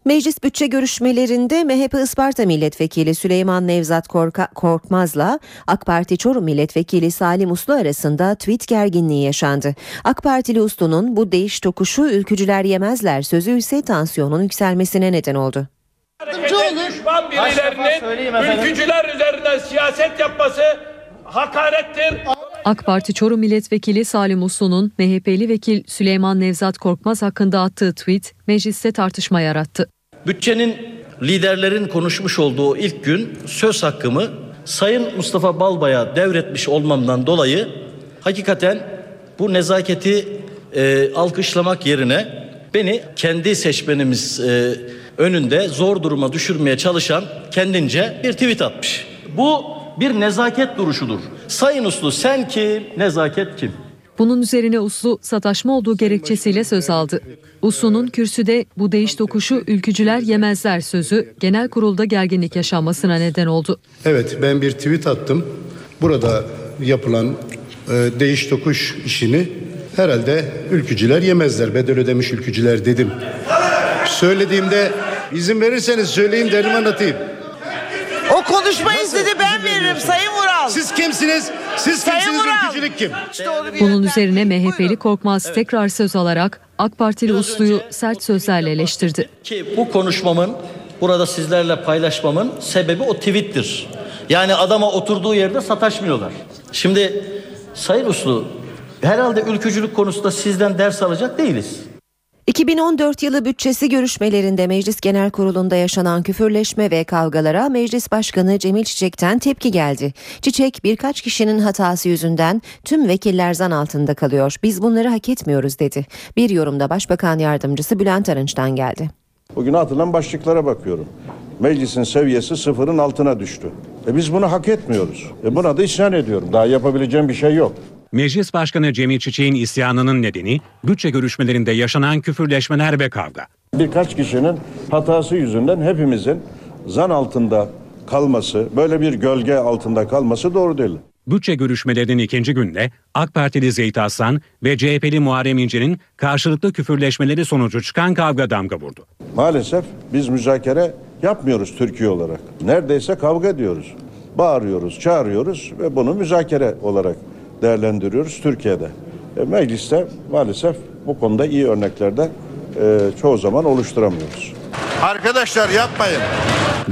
Meclis bütçe görüşmelerinde MHP Isparta Milletvekili Süleyman Nevzat Korka- Korkmaz'la AK Parti Çorum Milletvekili Salim Uslu arasında tweet gerginliği yaşandı. AK Partili Uslu'nun bu değiş tokuşu ülkücüler yemezler sözü ise tansiyonun yükselmesine neden oldu. Yardımcı olur. Düşman birilerinin ülkücüler üzerinden siyaset yapması hakarettir. AK Parti Çorum Milletvekili Salim Uslu'nun MHP'li vekil Süleyman Nevzat Korkmaz hakkında attığı tweet mecliste tartışma yarattı. Bütçenin liderlerin konuşmuş olduğu ilk gün söz hakkımı Sayın Mustafa Balbay'a devretmiş olmamdan dolayı hakikaten bu nezaketi e, alkışlamak yerine beni kendi seçmenimiz e, önünde zor duruma düşürmeye çalışan kendince bir tweet atmış. Bu bir nezaket duruşudur. Sayın Uslu sen kim, nezaket kim? Bunun üzerine Uslu sataşma olduğu gerekçesiyle söz aldı. Uslu'nun kürsüde bu değiş tokuşu ülkücüler yemezler sözü genel kurulda gerginlik yaşanmasına neden oldu. Evet ben bir tweet attım. Burada yapılan e, değiş tokuş işini herhalde ülkücüler yemezler. Bedel ödemiş ülkücüler dedim. Söylediğimde izin verirseniz söyleyeyim derim anlatayım. O konuşma izni ben veririm Sayın Vural. Siz kimsiniz? Siz Sayın kimsiniz Vural. ülkücülük kim? Bunun üzerine MHP'li Korkmaz tekrar söz alarak AK Partili Uslu'yu sert sözlerle eleştirdi. Ki bu konuşmamın burada sizlerle paylaşmamın sebebi o tweettir. Yani adama oturduğu yerde sataşmıyorlar. Şimdi Sayın Uslu herhalde ülkücülük konusunda sizden ders alacak değiliz. 2014 yılı bütçesi görüşmelerinde Meclis Genel Kurulu'nda yaşanan küfürleşme ve kavgalara Meclis Başkanı Cemil Çiçek'ten tepki geldi. Çiçek birkaç kişinin hatası yüzünden tüm vekiller zan altında kalıyor. Biz bunları hak etmiyoruz dedi. Bir yorumda Başbakan Yardımcısı Bülent Arınç'tan geldi. Bugün atılan başlıklara bakıyorum. Meclisin seviyesi sıfırın altına düştü. E biz bunu hak etmiyoruz. E buna da isyan ediyorum. Daha yapabileceğim bir şey yok. Meclis Başkanı Cemil Çiçek'in isyanının nedeni bütçe görüşmelerinde yaşanan küfürleşmeler ve kavga. Birkaç kişinin hatası yüzünden hepimizin zan altında kalması, böyle bir gölge altında kalması doğru değil. Bütçe görüşmelerinin ikinci günde AK Partili Zeyt Aslan ve CHP'li Muharrem İnce'nin karşılıklı küfürleşmeleri sonucu çıkan kavga damga vurdu. Maalesef biz müzakere yapmıyoruz Türkiye olarak. Neredeyse kavga ediyoruz. Bağırıyoruz, çağırıyoruz ve bunu müzakere olarak değerlendiriyoruz Türkiye'de. E, mecliste maalesef bu konuda iyi örneklerde e, çoğu zaman oluşturamıyoruz. Arkadaşlar yapmayın.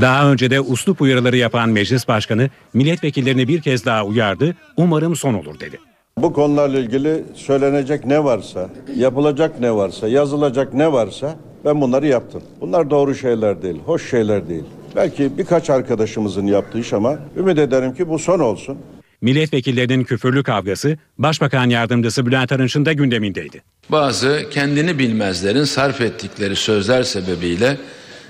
Daha önce de uslup uyarıları yapan Meclis Başkanı milletvekillerini bir kez daha uyardı, umarım son olur dedi. Bu konularla ilgili söylenecek ne varsa, yapılacak ne varsa, yazılacak ne varsa ben bunları yaptım. Bunlar doğru şeyler değil, hoş şeyler değil. Belki birkaç arkadaşımızın yaptığı iş ama ümit ederim ki bu son olsun. Milletvekillerinin küfürlü kavgası Başbakan Yardımcısı Bülent Arınç'ın da gündemindeydi. Bazı kendini bilmezlerin sarf ettikleri sözler sebebiyle,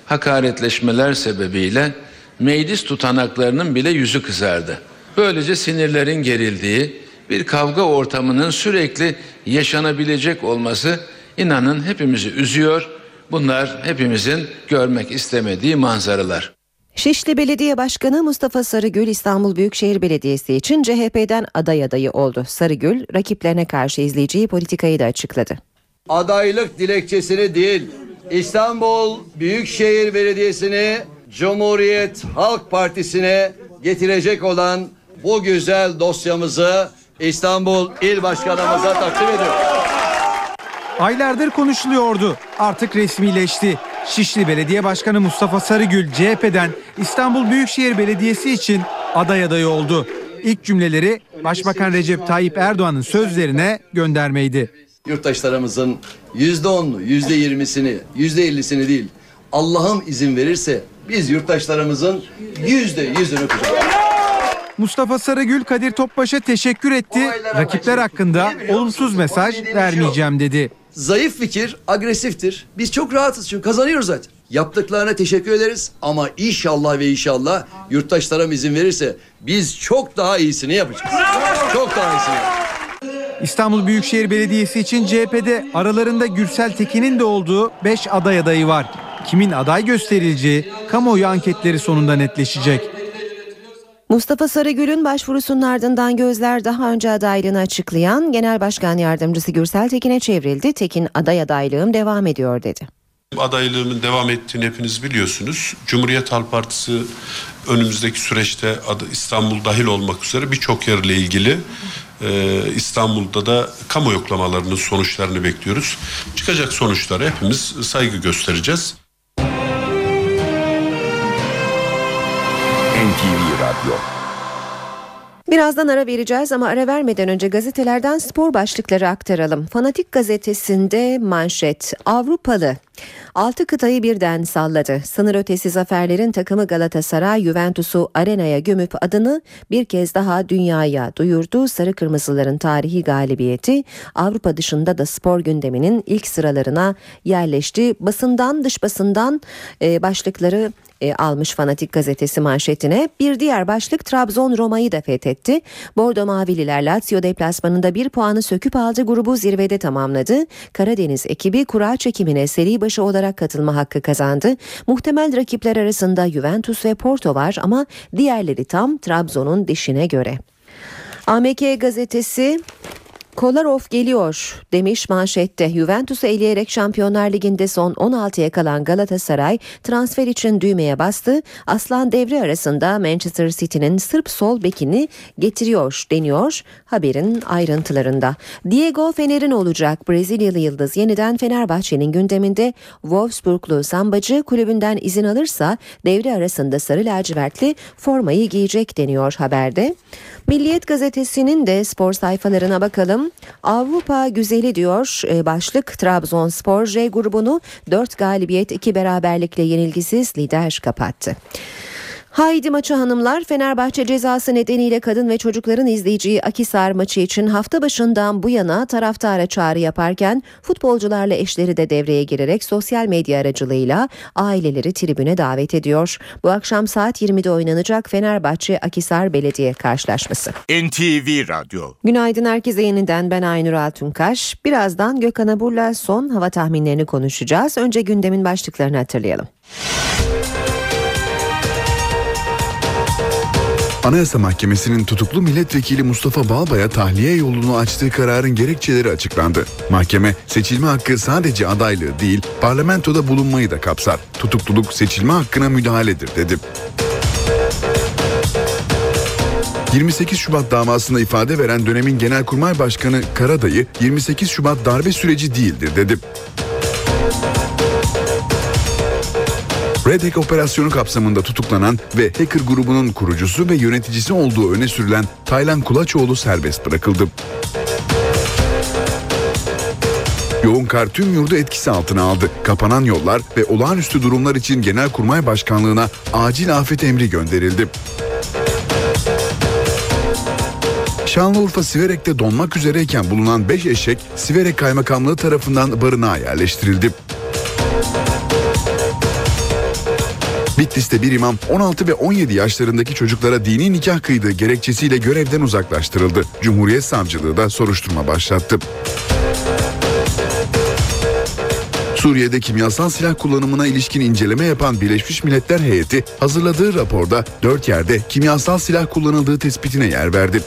hakaretleşmeler sebebiyle meclis tutanaklarının bile yüzü kızardı. Böylece sinirlerin gerildiği bir kavga ortamının sürekli yaşanabilecek olması inanın hepimizi üzüyor. Bunlar hepimizin görmek istemediği manzaralar. Şişli Belediye Başkanı Mustafa Sarıgül İstanbul Büyükşehir Belediyesi için CHP'den aday adayı oldu. Sarıgül rakiplerine karşı izleyeceği politikayı da açıkladı. adaylık dilekçesini değil İstanbul Büyükşehir Belediyesi'ni Cumhuriyet Halk Partisi'ne getirecek olan bu güzel dosyamızı İstanbul İl Başkanımıza takdim ediyorum. Aylardır konuşuluyordu. Artık resmileşti. Şişli Belediye Başkanı Mustafa Sarıgül CHP'den İstanbul Büyükşehir Belediyesi için aday adayı oldu. İlk cümleleri Başbakan Recep Tayyip Erdoğan'ın sözlerine göndermeydi. Yurttaşlarımızın yüzde onlu, yüzde yirmisini, yüzde ellisini değil Allah'ım izin verirse biz yurttaşlarımızın yüzde yüzünü kucaklayacağız. Mustafa Sarıgül Kadir Topbaş'a teşekkür etti. Rakipler hakkında olumsuz mesaj vermeyeceğim dedi. Zayıf fikir agresiftir. Biz çok rahatız çünkü kazanıyoruz zaten. Yaptıklarına teşekkür ederiz ama inşallah ve inşallah yurttaşlarım izin verirse biz çok daha iyisini yapacağız. Çok daha iyisini. İstanbul Büyükşehir Belediyesi için CHP'de aralarında Gürsel Tekin'in de olduğu 5 aday adayı var. Kimin aday gösterileceği kamuoyu anketleri sonunda netleşecek. Mustafa Sarıgül'ün başvurusunun ardından gözler daha önce adaylığını açıklayan Genel Başkan Yardımcısı Gürsel Tekin'e çevrildi. Tekin aday adaylığım devam ediyor dedi. Adaylığımın devam ettiğini hepiniz biliyorsunuz. Cumhuriyet Halk Partisi önümüzdeki süreçte İstanbul dahil olmak üzere birçok yerle ilgili e, İstanbul'da da kamu yoklamalarının sonuçlarını bekliyoruz. Çıkacak sonuçlara hepimiz saygı göstereceğiz. NTV Radyo Birazdan ara vereceğiz ama ara vermeden önce gazetelerden spor başlıkları aktaralım. Fanatik gazetesinde manşet Avrupalı 6 kıtayı birden salladı. Sınır ötesi zaferlerin takımı Galatasaray Juventus'u arenaya gömüp adını bir kez daha dünyaya duyurdu. Sarı Kırmızıların tarihi galibiyeti Avrupa dışında da spor gündeminin ilk sıralarına yerleşti. Basından dış basından e, başlıkları e, almış Fanatik gazetesi manşetine. Bir diğer başlık Trabzon Roma'yı da fethetti. Bordo Mavililer Lazio deplasmanında bir puanı söküp aldı grubu zirvede tamamladı. Karadeniz ekibi kura çekimine seri başı olarak katılma hakkı kazandı. Muhtemel rakipler arasında Juventus ve Porto var ama diğerleri tam Trabzon'un dişine göre. AMK gazetesi Kolarov geliyor demiş manşette. Juventus'u eleyerek Şampiyonlar Ligi'nde son 16'ya kalan Galatasaray transfer için düğmeye bastı. Aslan devre arasında Manchester City'nin Sırp sol bekini getiriyor deniyor haberin ayrıntılarında. Diego Fener'in olacak Brezilyalı yıldız yeniden Fenerbahçe'nin gündeminde Wolfsburglu sambacı kulübünden izin alırsa devre arasında sarı lacivertli formayı giyecek deniyor haberde. Milliyet gazetesinin de spor sayfalarına bakalım. Avrupa güzeli diyor e, başlık Trabzonspor J grubunu 4 galibiyet 2 beraberlikle yenilgisiz lider kapattı. Haydi maçı hanımlar Fenerbahçe cezası nedeniyle kadın ve çocukların izleyeceği Akisar maçı için hafta başından bu yana taraftara çağrı yaparken futbolcularla eşleri de devreye girerek sosyal medya aracılığıyla aileleri tribüne davet ediyor. Bu akşam saat 20'de oynanacak Fenerbahçe Akisar Belediye karşılaşması. NTV Radyo Günaydın herkese yeniden ben Aynur Altunkaş. Birazdan Gökhan Abur'la son hava tahminlerini konuşacağız. Önce gündemin başlıklarını hatırlayalım. Anayasa Mahkemesi'nin tutuklu milletvekili Mustafa Balbay'a tahliye yolunu açtığı kararın gerekçeleri açıklandı. Mahkeme seçilme hakkı sadece adaylığı değil parlamentoda bulunmayı da kapsar. Tutukluluk seçilme hakkına müdahaledir dedi. 28 Şubat davasında ifade veren dönemin Genelkurmay Başkanı Karadayı 28 Şubat darbe süreci değildir dedi. Red operasyonu kapsamında tutuklanan ve hacker grubunun kurucusu ve yöneticisi olduğu öne sürülen Taylan Kulaçoğlu serbest bırakıldı. Yoğun kar tüm yurdu etkisi altına aldı. Kapanan yollar ve olağanüstü durumlar için Genelkurmay Başkanlığı'na acil afet emri gönderildi. Şanlıurfa Siverek'te donmak üzereyken bulunan 5 eşek Siverek Kaymakamlığı tarafından barınağa yerleştirildi. Bitlis'te bir imam 16 ve 17 yaşlarındaki çocuklara dini nikah kıydığı gerekçesiyle görevden uzaklaştırıldı. Cumhuriyet Savcılığı da soruşturma başlattı. Suriye'de kimyasal silah kullanımına ilişkin inceleme yapan Birleşmiş Milletler heyeti hazırladığı raporda 4 yerde kimyasal silah kullanıldığı tespitine yer verdi.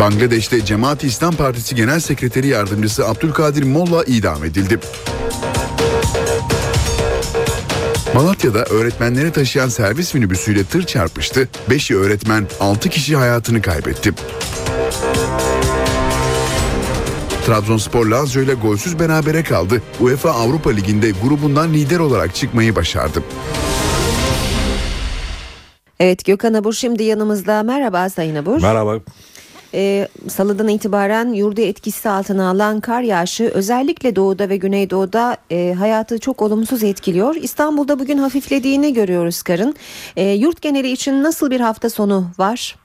Bangladeş'te Cemaat İslam Partisi Genel Sekreteri Yardımcısı Abdülkadir Molla idam edildi. Malatya'da öğretmenleri taşıyan servis minibüsüyle tır çarpıştı. 5 öğretmen 6 kişi hayatını kaybetti. Trabzonspor Lazio ile golsüz berabere kaldı. UEFA Avrupa Ligi'nde grubundan lider olarak çıkmayı başardı. Evet Gökhan Abur şimdi yanımızda. Merhaba Sayın Abur. Merhaba. E, salıdan itibaren yurdu etkisi altına alan kar yağışı özellikle doğuda ve güneydoğuda e, hayatı çok olumsuz etkiliyor. İstanbul'da bugün hafiflediğini görüyoruz karın. E, yurt geneli için nasıl bir hafta sonu var?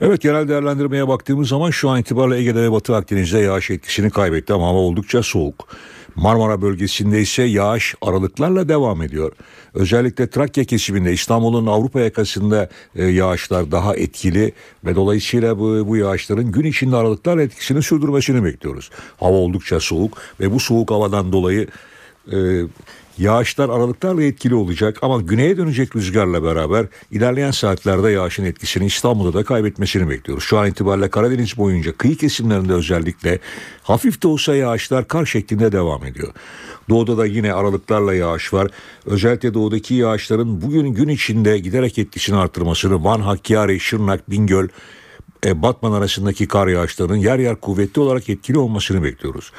Evet genel değerlendirmeye baktığımız zaman şu an itibariyle Ege'de ve Batı Akdeniz'de yağış etkisini kaybetti ama hava oldukça soğuk. Marmara bölgesinde ise yağış aralıklarla devam ediyor. Özellikle Trakya kesiminde İstanbul'un Avrupa yakasında e, yağışlar daha etkili ve dolayısıyla bu, bu yağışların gün içinde aralıklar etkisini sürdürmesini bekliyoruz. Hava oldukça soğuk ve bu soğuk havadan dolayı e, Yağışlar aralıklarla etkili olacak ama güneye dönecek rüzgarla beraber ilerleyen saatlerde yağışın etkisini İstanbul'da da kaybetmesini bekliyoruz. Şu an itibariyle Karadeniz boyunca kıyı kesimlerinde özellikle hafif de olsa yağışlar kar şeklinde devam ediyor. Doğuda da yine aralıklarla yağış var. Özellikle doğudaki yağışların bugün gün içinde giderek etkisini artırmasını Van, Hakkari, Şırnak, Bingöl, e, Batman arasındaki kar yağışlarının yer yer kuvvetli olarak etkili olmasını bekliyoruz.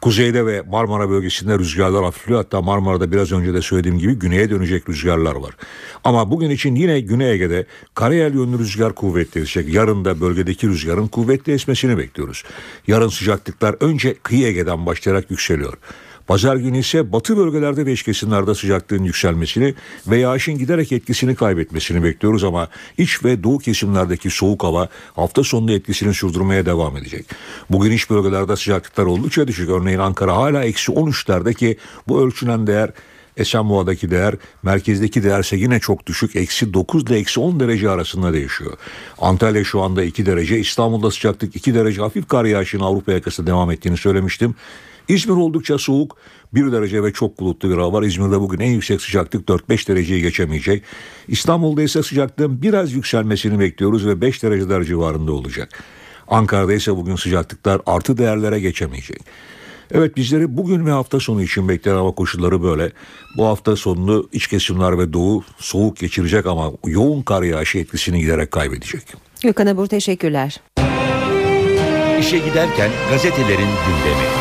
Kuzeyde ve Marmara bölgesinde rüzgarlar hafifliyor. Hatta Marmara'da biraz önce de söylediğim gibi güneye dönecek rüzgarlar var. Ama bugün için yine Güney Ege'de karayel yönlü rüzgar kuvvetli esecek. Yarın da bölgedeki rüzgarın kuvvetli esmesini bekliyoruz. Yarın sıcaklıklar önce kıyı Ege'den başlayarak yükseliyor. Pazar günü ise batı bölgelerde ve iç kesimlerde sıcaklığın yükselmesini ve yağışın giderek etkisini kaybetmesini bekliyoruz ama iç ve doğu kesimlerdeki soğuk hava hafta sonunda etkisini sürdürmeye devam edecek. Bugün iç bölgelerde sıcaklıklar oldukça düşük. Örneğin Ankara hala eksi 13'lerde ki bu ölçülen değer Esenboğa'daki değer merkezdeki değerse yine çok düşük. Eksi 9 ile eksi 10 derece arasında değişiyor. Antalya şu anda 2 derece. İstanbul'da sıcaklık 2 derece. Hafif kar yağışının Avrupa yakası devam ettiğini söylemiştim. İzmir oldukça soğuk. 1 derece ve çok bulutlu bir hava var. İzmir'de bugün en yüksek sıcaklık 4-5 dereceyi geçemeyecek. İstanbul'da ise sıcaklığın biraz yükselmesini bekliyoruz ve 5 dereceler civarında olacak. Ankara'da ise bugün sıcaklıklar artı değerlere geçemeyecek. Evet bizleri bugün ve hafta sonu için bekleyen hava koşulları böyle. Bu hafta sonunu iç kesimler ve doğu soğuk geçirecek ama yoğun kar yağışı etkisini giderek kaybedecek. Gökhan Abur teşekkürler. İşe giderken gazetelerin gündemi.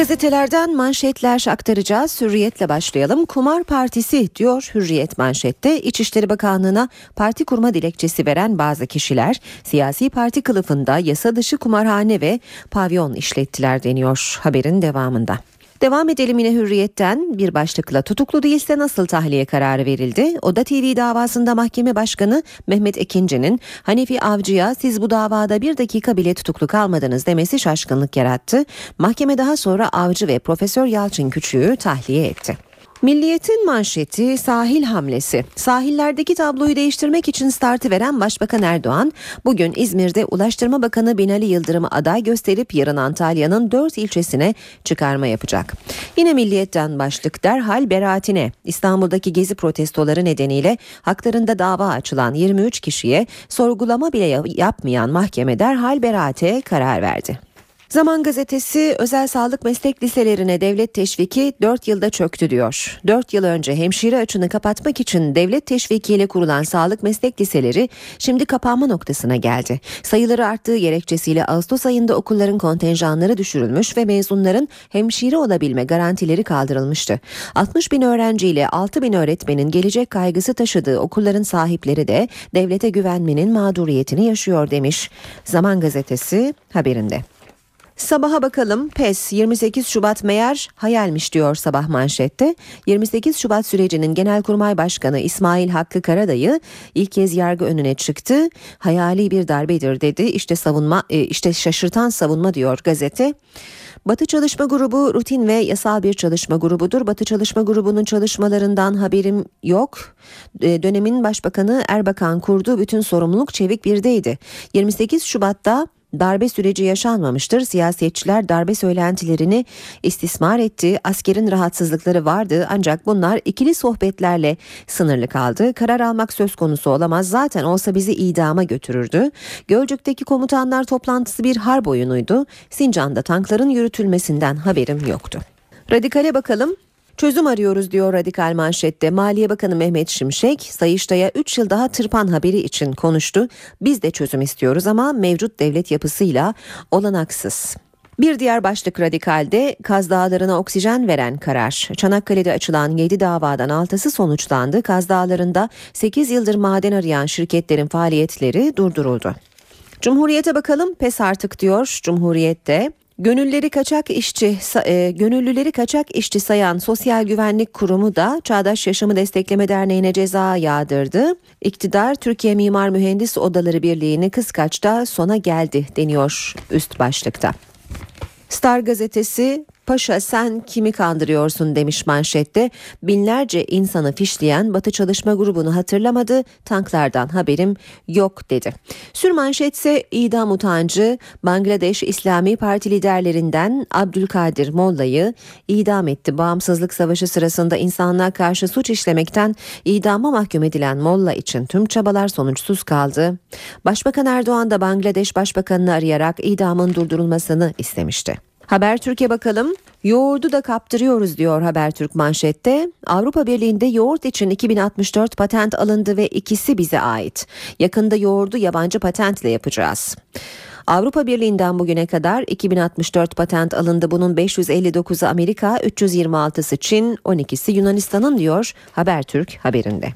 Gazetelerden manşetler aktaracağız. Hürriyetle başlayalım. Kumar Partisi diyor Hürriyet manşette. İçişleri Bakanlığı'na parti kurma dilekçesi veren bazı kişiler siyasi parti kılıfında yasa dışı kumarhane ve pavyon işlettiler deniyor haberin devamında. Devam edelim yine hürriyetten bir başlıkla tutuklu değilse nasıl tahliye kararı verildi? Oda TV davasında mahkeme başkanı Mehmet Ekinci'nin Hanefi Avcı'ya siz bu davada bir dakika bile tutuklu kalmadınız demesi şaşkınlık yarattı. Mahkeme daha sonra Avcı ve Profesör Yalçın Küçüğü tahliye etti. Milliyetin manşeti sahil hamlesi. Sahillerdeki tabloyu değiştirmek için startı veren Başbakan Erdoğan bugün İzmir'de Ulaştırma Bakanı Binali Yıldırım'ı aday gösterip yarın Antalya'nın dört ilçesine çıkarma yapacak. Yine Milliyet'ten başlık derhal beraatine. İstanbul'daki gezi protestoları nedeniyle haklarında dava açılan 23 kişiye sorgulama bile yapmayan mahkeme derhal beraate karar verdi. Zaman gazetesi özel sağlık meslek liselerine devlet teşviki 4 yılda çöktü diyor. 4 yıl önce hemşire açını kapatmak için devlet teşvikiyle kurulan sağlık meslek liseleri şimdi kapanma noktasına geldi. Sayıları arttığı gerekçesiyle Ağustos ayında okulların kontenjanları düşürülmüş ve mezunların hemşire olabilme garantileri kaldırılmıştı. 60 bin öğrenciyle 6 bin öğretmenin gelecek kaygısı taşıdığı okulların sahipleri de devlete güvenmenin mağduriyetini yaşıyor demiş. Zaman gazetesi haberinde. Sabaha bakalım PES 28 Şubat meğer hayalmiş diyor sabah manşette. 28 Şubat sürecinin Genelkurmay Başkanı İsmail Hakkı Karadayı ilk kez yargı önüne çıktı. Hayali bir darbedir dedi. İşte savunma e, işte şaşırtan savunma diyor gazete. Batı Çalışma Grubu rutin ve yasal bir çalışma grubudur. Batı Çalışma Grubu'nun çalışmalarından haberim yok. E, dönemin Başbakanı Erbakan kurdu. Bütün sorumluluk Çevik Bir'deydi. 28 Şubat'ta darbe süreci yaşanmamıştır. Siyasetçiler darbe söylentilerini istismar etti. Askerin rahatsızlıkları vardı ancak bunlar ikili sohbetlerle sınırlı kaldı. Karar almak söz konusu olamaz. Zaten olsa bizi idama götürürdü. Gölcük'teki komutanlar toplantısı bir harp oyunuydu. Sincan'da tankların yürütülmesinden haberim yoktu. Radikale bakalım. Çözüm arıyoruz diyor radikal manşette. Maliye Bakanı Mehmet Şimşek, Sayıştay'a 3 yıl daha tırpan haberi için konuştu. Biz de çözüm istiyoruz ama mevcut devlet yapısıyla olanaksız. Bir diğer başlık radikalde Kaz Dağları'na oksijen veren karar. Çanakkale'de açılan 7 davadan 6'sı sonuçlandı. Kaz Dağları'nda 8 yıldır maden arayan şirketlerin faaliyetleri durduruldu. Cumhuriyete bakalım pes artık diyor Cumhuriyet'te. Gönülleri kaçak işçi, e, gönüllüleri kaçak işçi sayan Sosyal Güvenlik Kurumu da Çağdaş Yaşamı Destekleme Derneği'ne ceza yağdırdı. İktidar Türkiye Mimar Mühendis Odaları Birliği'ni kıskaçta sona geldi deniyor üst başlıkta. Star gazetesi Paşa sen kimi kandırıyorsun demiş manşette. Binlerce insanı fişleyen Batı Çalışma Grubu'nu hatırlamadı. Tanklardan haberim yok dedi. Sür manşetse idam utancı Bangladeş İslami Parti liderlerinden Abdülkadir Molla'yı idam etti. Bağımsızlık Savaşı sırasında insanlığa karşı suç işlemekten idama mahkum edilen Molla için tüm çabalar sonuçsuz kaldı. Başbakan Erdoğan da Bangladeş Başbakanını arayarak idamın durdurulmasını istemişti. Haber Türkiye bakalım. Yoğurdu da kaptırıyoruz diyor Habertürk manşette. Avrupa Birliği'nde yoğurt için 2064 patent alındı ve ikisi bize ait. Yakında yoğurdu yabancı patentle yapacağız. Avrupa Birliği'nden bugüne kadar 2064 patent alındı. Bunun 559'u Amerika, 326'sı Çin, 12'si Yunanistan'ın diyor Habertürk haberinde.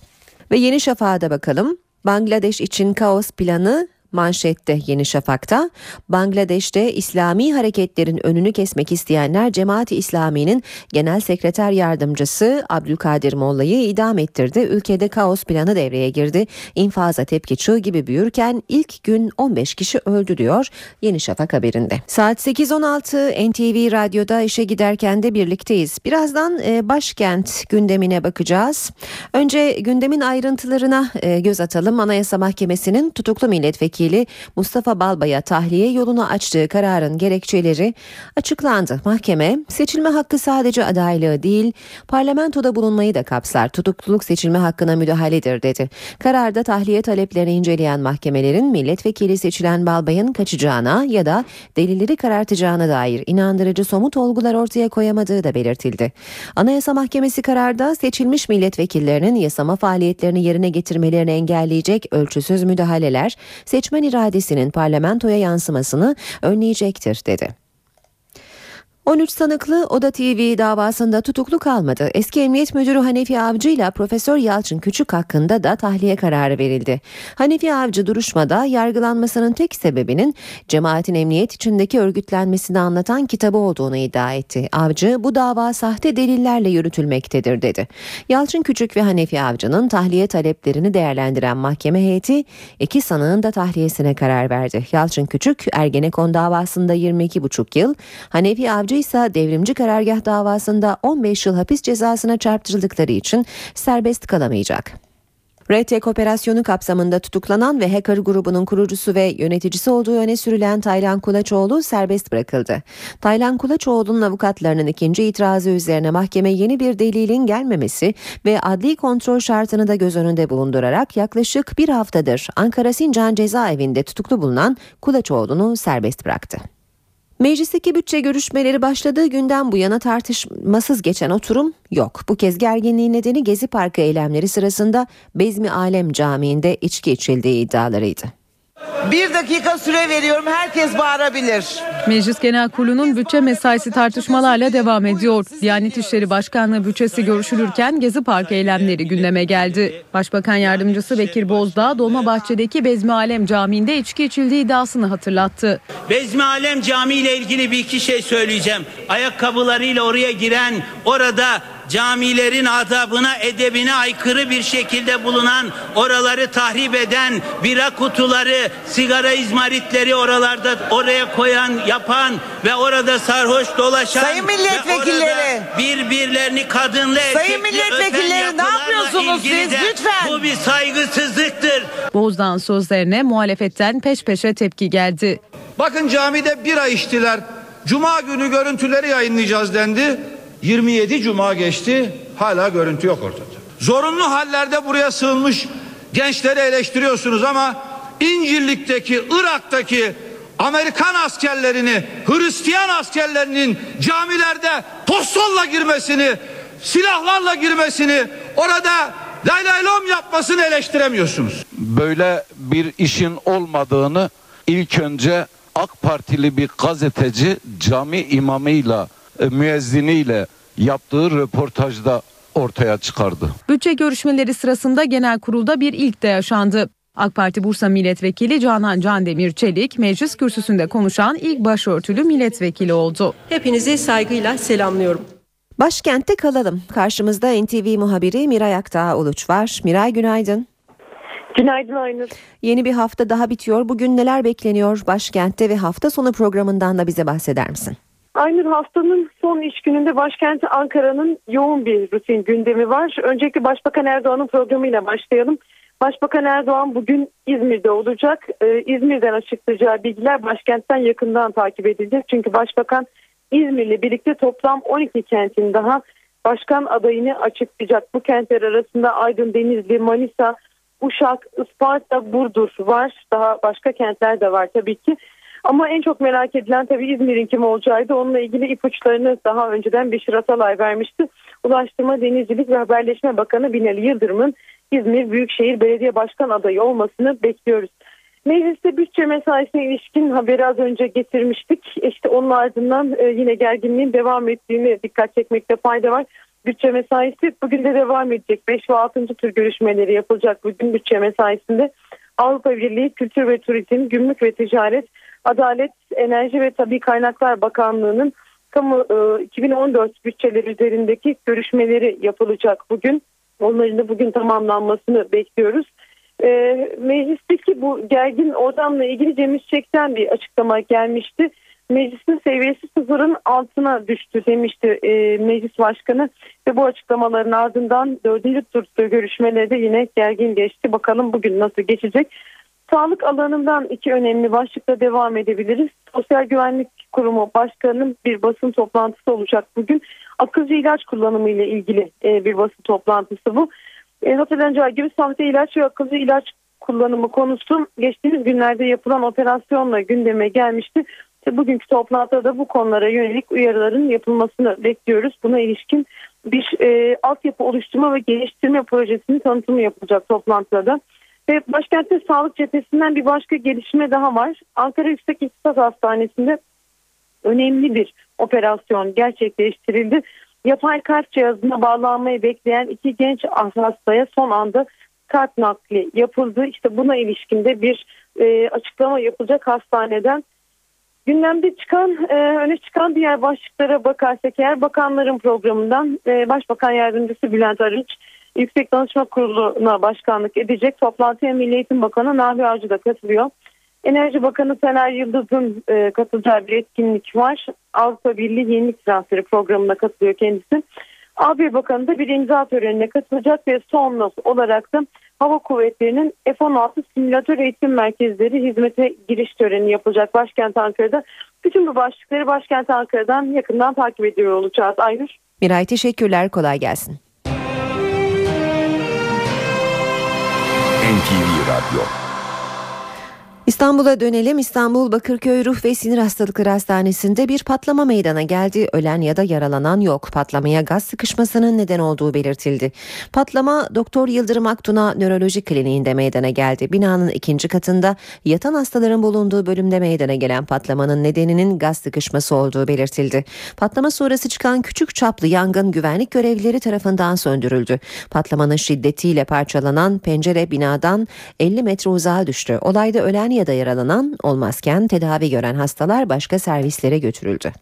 Ve Yeni Şafak'a da bakalım. Bangladeş için kaos planı manşette Yeni Şafak'ta Bangladeş'te İslami hareketlerin önünü kesmek isteyenler Cemaati İslami'nin genel sekreter yardımcısı Abdülkadir Molla'yı idam ettirdi. Ülkede kaos planı devreye girdi. İnfaza tepki çığ gibi büyürken ilk gün 15 kişi öldü diyor Yeni Şafak haberinde. Saat 8.16 NTV Radyo'da işe giderken de birlikteyiz. Birazdan e, başkent gündemine bakacağız. Önce gündemin ayrıntılarına e, göz atalım. Anayasa Mahkemesi'nin tutuklu milletvekili Vekili Mustafa Balbay'a tahliye yolunu açtığı kararın gerekçeleri açıklandı. Mahkeme seçilme hakkı sadece adaylığı değil parlamentoda bulunmayı da kapsar. Tutukluluk seçilme hakkına müdahaledir dedi. Kararda tahliye taleplerini inceleyen mahkemelerin milletvekili seçilen Balbay'ın kaçacağına ya da delilleri karartacağına dair inandırıcı somut olgular ortaya koyamadığı da belirtildi. Anayasa Mahkemesi kararda seçilmiş milletvekillerinin yasama faaliyetlerini yerine getirmelerini engelleyecek ölçüsüz müdahaleler, seçme seçmen iradesinin parlamentoya yansımasını önleyecektir dedi. 13 sanıklı Oda TV davasında tutuklu kalmadı. Eski Emniyet Müdürü Hanefi Avcı ile Profesör Yalçın Küçük hakkında da tahliye kararı verildi. Hanefi Avcı duruşmada yargılanmasının tek sebebinin cemaatin emniyet içindeki örgütlenmesini anlatan kitabı olduğunu iddia etti. Avcı bu dava sahte delillerle yürütülmektedir dedi. Yalçın Küçük ve Hanefi Avcı'nın tahliye taleplerini değerlendiren mahkeme heyeti iki sanığın da tahliyesine karar verdi. Yalçın Küçük Ergenekon davasında 22,5 yıl, Hanefi Avcı Savcı ise devrimci karargah davasında 15 yıl hapis cezasına çarptırıldıkları için serbest kalamayacak. RTK operasyonu kapsamında tutuklanan ve hacker grubunun kurucusu ve yöneticisi olduğu öne sürülen Taylan Kulaçoğlu serbest bırakıldı. Taylan Kulaçoğlu'nun avukatlarının ikinci itirazı üzerine mahkeme yeni bir delilin gelmemesi ve adli kontrol şartını da göz önünde bulundurarak yaklaşık bir haftadır Ankara Sincan cezaevinde tutuklu bulunan Kulaçoğlu'nu serbest bıraktı. Meclisteki bütçe görüşmeleri başladığı günden bu yana tartışmasız geçen oturum yok. Bu kez gerginliğin nedeni Gezi Parkı eylemleri sırasında Bezmi Alem Camii'nde içki içildiği iddialarıydı. Bir dakika süre veriyorum. Herkes bağırabilir. Meclis Genel Kurulu'nun bütçe mesaisi tartışmalarla devam ediyor. Diyanet İşleri Başkanlığı bütçesi görüşülürken Gezi Parkı eylemleri gündeme geldi. Başbakan Yardımcısı Bekir Bozdağ Dolmabahçe'deki Bezmi Alem Camii'nde içki içildiği iddiasını hatırlattı. Bezmi Alem Camii ile ilgili bir iki şey söyleyeceğim. Ayakkabılarıyla oraya giren, orada camilerin adabına, edebine aykırı bir şekilde bulunan, oraları tahrip eden, bira kutuları, sigara izmaritleri oralarda oraya koyan, yapan ve orada sarhoş dolaşan Sayın milletvekilleri birbirlerini kadınla Sayın milletvekilleri ne yapıyorsunuz siz de, lütfen? Bu bir saygısızlıktır. Bozdağ'ın sözlerine muhalefetten peş peşe tepki geldi. Bakın camide bira içtiler. Cuma günü görüntüleri yayınlayacağız dendi. 27 cuma geçti hala görüntü yok ortada. Zorunlu hallerde buraya sığınmış gençleri eleştiriyorsunuz ama İncirlik'teki, Irak'taki Amerikan askerlerini, Hristiyan askerlerinin camilerde postolla girmesini, silahlarla girmesini, orada laylaylom yapmasını eleştiremiyorsunuz. Böyle bir işin olmadığını ilk önce AK Partili bir gazeteci cami imamıyla, müezziniyle yaptığı röportajda ortaya çıkardı. Bütçe görüşmeleri sırasında genel kurulda bir ilk de yaşandı. AK Parti Bursa Milletvekili Canan Candemir Çelik meclis kürsüsünde konuşan ilk başörtülü milletvekili oldu. Hepinizi saygıyla selamlıyorum. Başkentte kalalım. Karşımızda NTV muhabiri Miray Aktağ Uluç var. Miray günaydın. Günaydın Aynur. Yeni bir hafta daha bitiyor. Bugün neler bekleniyor başkentte ve hafta sonu programından da bize bahseder misin? Aynur haftanın son iş gününde başkenti Ankara'nın yoğun bir rutin gündemi var. Öncelikle Başbakan Erdoğan'ın programıyla başlayalım. Başbakan Erdoğan bugün İzmir'de olacak. Ee, İzmir'den açıklayacağı bilgiler başkentten yakından takip edilecek. Çünkü Başbakan İzmir'le birlikte toplam 12 kentin daha başkan adayını açıklayacak. Bu kentler arasında Aydın, Denizli, Manisa, Uşak, Isparta, Burdur var. Daha başka kentler de var tabii ki. Ama en çok merak edilen tabii İzmir'in kim olacağıydı. Onunla ilgili ipuçlarını daha önceden Beşir Atalay vermişti. Ulaştırma, Denizcilik ve Haberleşme Bakanı Binali Yıldırım'ın İzmir Büyükşehir Belediye Başkan adayı olmasını bekliyoruz. Mecliste bütçe mesaisine ilişkin haberi az önce getirmiştik. İşte onun ardından e, yine gerginliğin devam ettiğini dikkat çekmekte fayda var. Bütçe mesaisi bugün de devam edecek. 5 ve 6. tür görüşmeleri yapılacak bugün bütçe mesaisinde. Avrupa Birliği Kültür ve Turizm, Gümrük ve Ticaret, Adalet, Enerji ve Tabi Kaynaklar Bakanlığı'nın kamu e, 2014 bütçeleri üzerindeki görüşmeleri yapılacak bugün. Onların da bugün tamamlanmasını bekliyoruz. E, meclisteki bu gergin ortamla ilgili Cem İşçek'ten bir açıklama gelmişti. Meclisin seviyesi sıfırın altına düştü demişti e, meclis başkanı ve bu açıklamaların ardından dördüncü tur görüşmelerde yine gergin geçti. Bakalım bugün nasıl geçecek. Sağlık alanından iki önemli başlıkla devam edebiliriz. Sosyal Güvenlik Kurumu Başkanı'nın bir basın toplantısı olacak bugün. Akılcı ilaç kullanımı ile ilgili e, bir basın toplantısı bu. E, hatırlanacağı gibi sahte ilaç ve akılcı ilaç kullanımı konusu geçtiğimiz günlerde yapılan operasyonla gündeme gelmişti. İşte bugünkü toplantıda da bu konulara yönelik uyarıların yapılmasını bekliyoruz. Buna ilişkin bir e, altyapı oluşturma ve geliştirme projesinin tanıtımı yapılacak toplantıda. Ve başkentte sağlık cephesinden bir başka gelişme daha var. Ankara Yüksek İktisat Hastanesi'nde önemli bir operasyon gerçekleştirildi. Yapay kalp cihazına bağlanmayı bekleyen iki genç hastaya son anda kalp nakli yapıldı. İşte buna ilişkinde bir e, açıklama yapılacak hastaneden. Gündemde çıkan, e, öne çıkan diğer başlıklara bakarsak eğer bakanların programından e, Başbakan Yardımcısı Bülent Arınç Yüksek Danışma Kurulu'na başkanlık edecek. Toplantıya Milli Eğitim Bakanı Nabi Avcı da katılıyor. Enerji Bakanı Taner Yıldız'ın e, katılacağı bir etkinlik var. Avrupa Birliği Yenilik Transferi programına katılıyor kendisi. AB Bakanı da bir imza törenine katılacak ve son olarak da Hava Kuvvetleri'nin F-16 simülatör eğitim merkezleri hizmete giriş töreni yapılacak başkent Ankara'da. Bütün bu başlıkları başkent Ankara'dan yakından takip ediyor olacağız. Aynur. Miray teşekkürler kolay gelsin. NTV Radyo İstanbul'a dönelim. İstanbul Bakırköy Ruh ve Sinir Hastalıkları Hastanesi'nde bir patlama meydana geldi. Ölen ya da yaralanan yok. Patlamaya gaz sıkışmasının neden olduğu belirtildi. Patlama Doktor Yıldırım Aktun'a Nöroloji Kliniğinde meydana geldi. Binanın ikinci katında yatan hastaların bulunduğu bölümde meydana gelen patlamanın nedeninin gaz sıkışması olduğu belirtildi. Patlama sonrası çıkan küçük çaplı yangın güvenlik görevlileri tarafından söndürüldü. Patlamanın şiddetiyle parçalanan pencere binadan 50 metre uzağa düştü. Olayda ölen ya da yaralanan olmazken tedavi gören hastalar başka servislere götürüldü.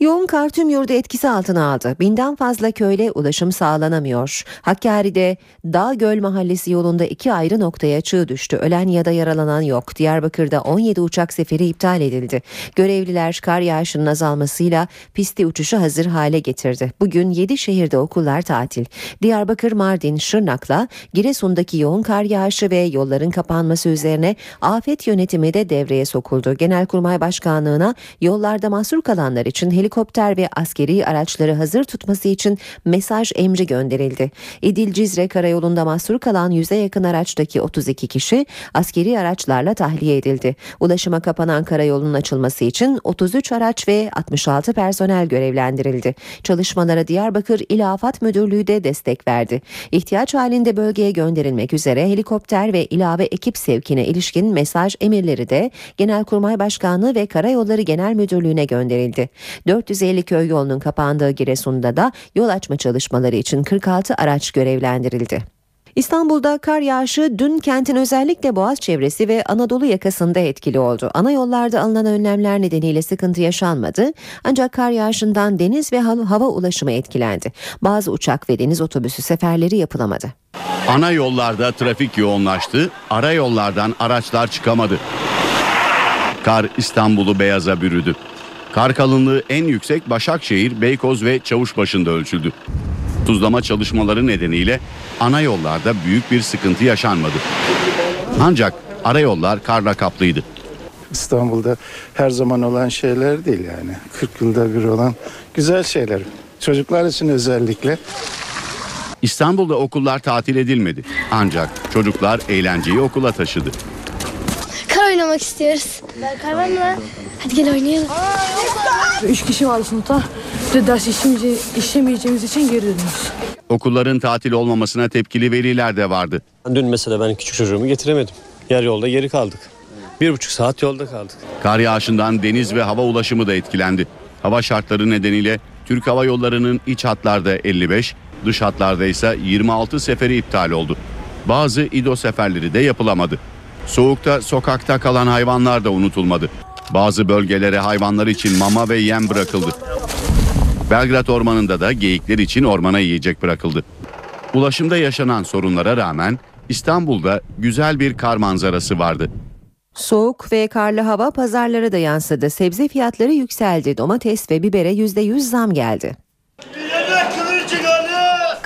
Yoğun kar tüm yurdu etkisi altına aldı. Binden fazla köyle ulaşım sağlanamıyor. Hakkari'de Dağ Göl Mahallesi yolunda iki ayrı noktaya çığ düştü. Ölen ya da yaralanan yok. Diyarbakır'da 17 uçak seferi iptal edildi. Görevliler kar yağışının azalmasıyla pisti uçuşu hazır hale getirdi. Bugün 7 şehirde okullar tatil. Diyarbakır, Mardin, Şırnak'la Giresun'daki yoğun kar yağışı ve yolların kapanması üzerine afet yönetimi de devreye sokuldu. Genelkurmay Başkanlığı'na yollarda mahsur kalanlar için helikopter ve askeri araçları hazır tutması için mesaj emri gönderildi. İdil Cizre karayolunda mahsur kalan 100'e yakın araçtaki 32 kişi askeri araçlarla tahliye edildi. Ulaşıma kapanan karayolunun açılması için 33 araç ve 66 personel görevlendirildi. Çalışmalara Diyarbakır İl Afat Müdürlüğü de destek verdi. İhtiyaç halinde bölgeye gönderilmek üzere helikopter ve ilave ekip sevkine ilişkin mesaj emirleri de Genelkurmay Başkanlığı ve Karayolları Genel Müdürlüğü'ne gönderildi. 450 köy yolunun kapandığı Giresun'da da yol açma çalışmaları için 46 araç görevlendirildi. İstanbul'da kar yağışı dün kentin özellikle Boğaz çevresi ve Anadolu yakasında etkili oldu. Ana yollarda alınan önlemler nedeniyle sıkıntı yaşanmadı. Ancak kar yağışından deniz ve hava ulaşımı etkilendi. Bazı uçak ve deniz otobüsü seferleri yapılamadı. Ana yollarda trafik yoğunlaştı, ara yollardan araçlar çıkamadı. Kar İstanbul'u beyaza bürüdü. Kar kalınlığı en yüksek Başakşehir, Beykoz ve Çavuşbaşı'nda ölçüldü. Tuzlama çalışmaları nedeniyle ana yollarda büyük bir sıkıntı yaşanmadı. Ancak ara yollar karla kaplıydı. İstanbul'da her zaman olan şeyler değil yani. 40 yılda bir olan güzel şeyler. Çocuklar için özellikle. İstanbul'da okullar tatil edilmedi. Ancak çocuklar eğlenceyi okula taşıdı. Oynamak istiyoruz. Kar var mı? Hadi gel oynayalım. Üç kişi vardı sınıfta. Bir de ders işlemeyece, işlemeyeceğimiz için geri dönüyoruz. Okulların tatil olmamasına tepkili veliler de vardı. Dün mesela ben küçük çocuğumu getiremedim. Yarı yolda geri kaldık. Bir buçuk saat yolda kaldık. Kar yağışından deniz ve hava ulaşımı da etkilendi. Hava şartları nedeniyle Türk Hava Yolları'nın iç hatlarda 55, dış hatlarda ise 26 seferi iptal oldu. Bazı İDO seferleri de yapılamadı. Soğukta sokakta kalan hayvanlar da unutulmadı. Bazı bölgelere hayvanlar için mama ve yem bırakıldı. Belgrad Ormanı'nda da geyikler için ormana yiyecek bırakıldı. Ulaşımda yaşanan sorunlara rağmen İstanbul'da güzel bir kar manzarası vardı. Soğuk ve karlı hava pazarlara da yansıdı. Sebze fiyatları yükseldi. Domates ve bibere %100 zam geldi.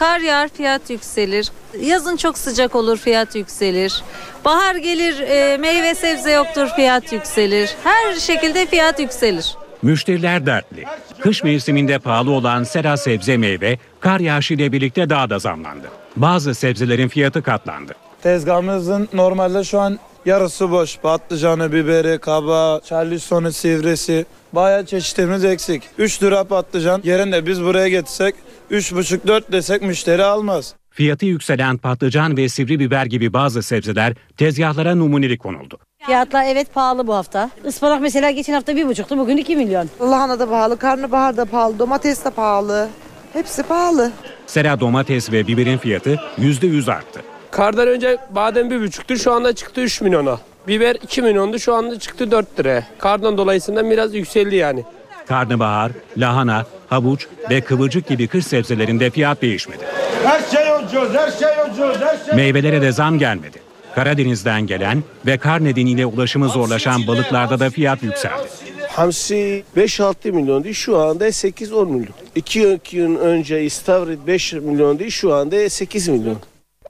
Kar yağar fiyat yükselir. Yazın çok sıcak olur fiyat yükselir. Bahar gelir e, meyve sebze yoktur fiyat yükselir. Her şekilde fiyat yükselir. Müşteriler dertli. Kış mevsiminde pahalı olan sera sebze meyve kar yağışı ile birlikte daha da zamlandı. Bazı sebzelerin fiyatı katlandı. Tezgahımızın normalde şu an yarısı boş. Patlıcanı, biberi, kaba, charlistonu, sivresi. Bayağı çeşitimiz eksik. 3 lira patlıcan yerinde biz buraya getirsek 3,5-4 desek müşteri almaz. Fiyatı yükselen patlıcan ve sivri biber gibi bazı sebzeler tezgahlara numunelik konuldu. Fiyatlar evet pahalı bu hafta. Ispanak mesela geçen hafta bir buçuktu bugün iki milyon. Lahana da pahalı, karnabahar da pahalı, domates de pahalı. Hepsi pahalı. Sera domates ve biberin fiyatı %100 arttı. Kardan önce badem bir buçuktu şu anda çıktı 3 milyona. Biber 2 milyondu şu anda çıktı 4 liraya. Kardan dolayısıyla biraz yükseldi yani. Karnabahar, lahana, havuç ve kıvırcık gibi kış sebzelerinde fiyat değişmedi. Her şey ucuz, her şey ucuz, her şey Meyvelere de zam gelmedi. Karadeniz'den gelen ve kar nedeniyle ulaşımı zorlaşan balıklarda da fiyat yükseldi. Hamsi 5-6 milyon değil şu anda 8-10 milyon. 2 gün önce istavrit 5 milyon değil şu anda 8 milyon.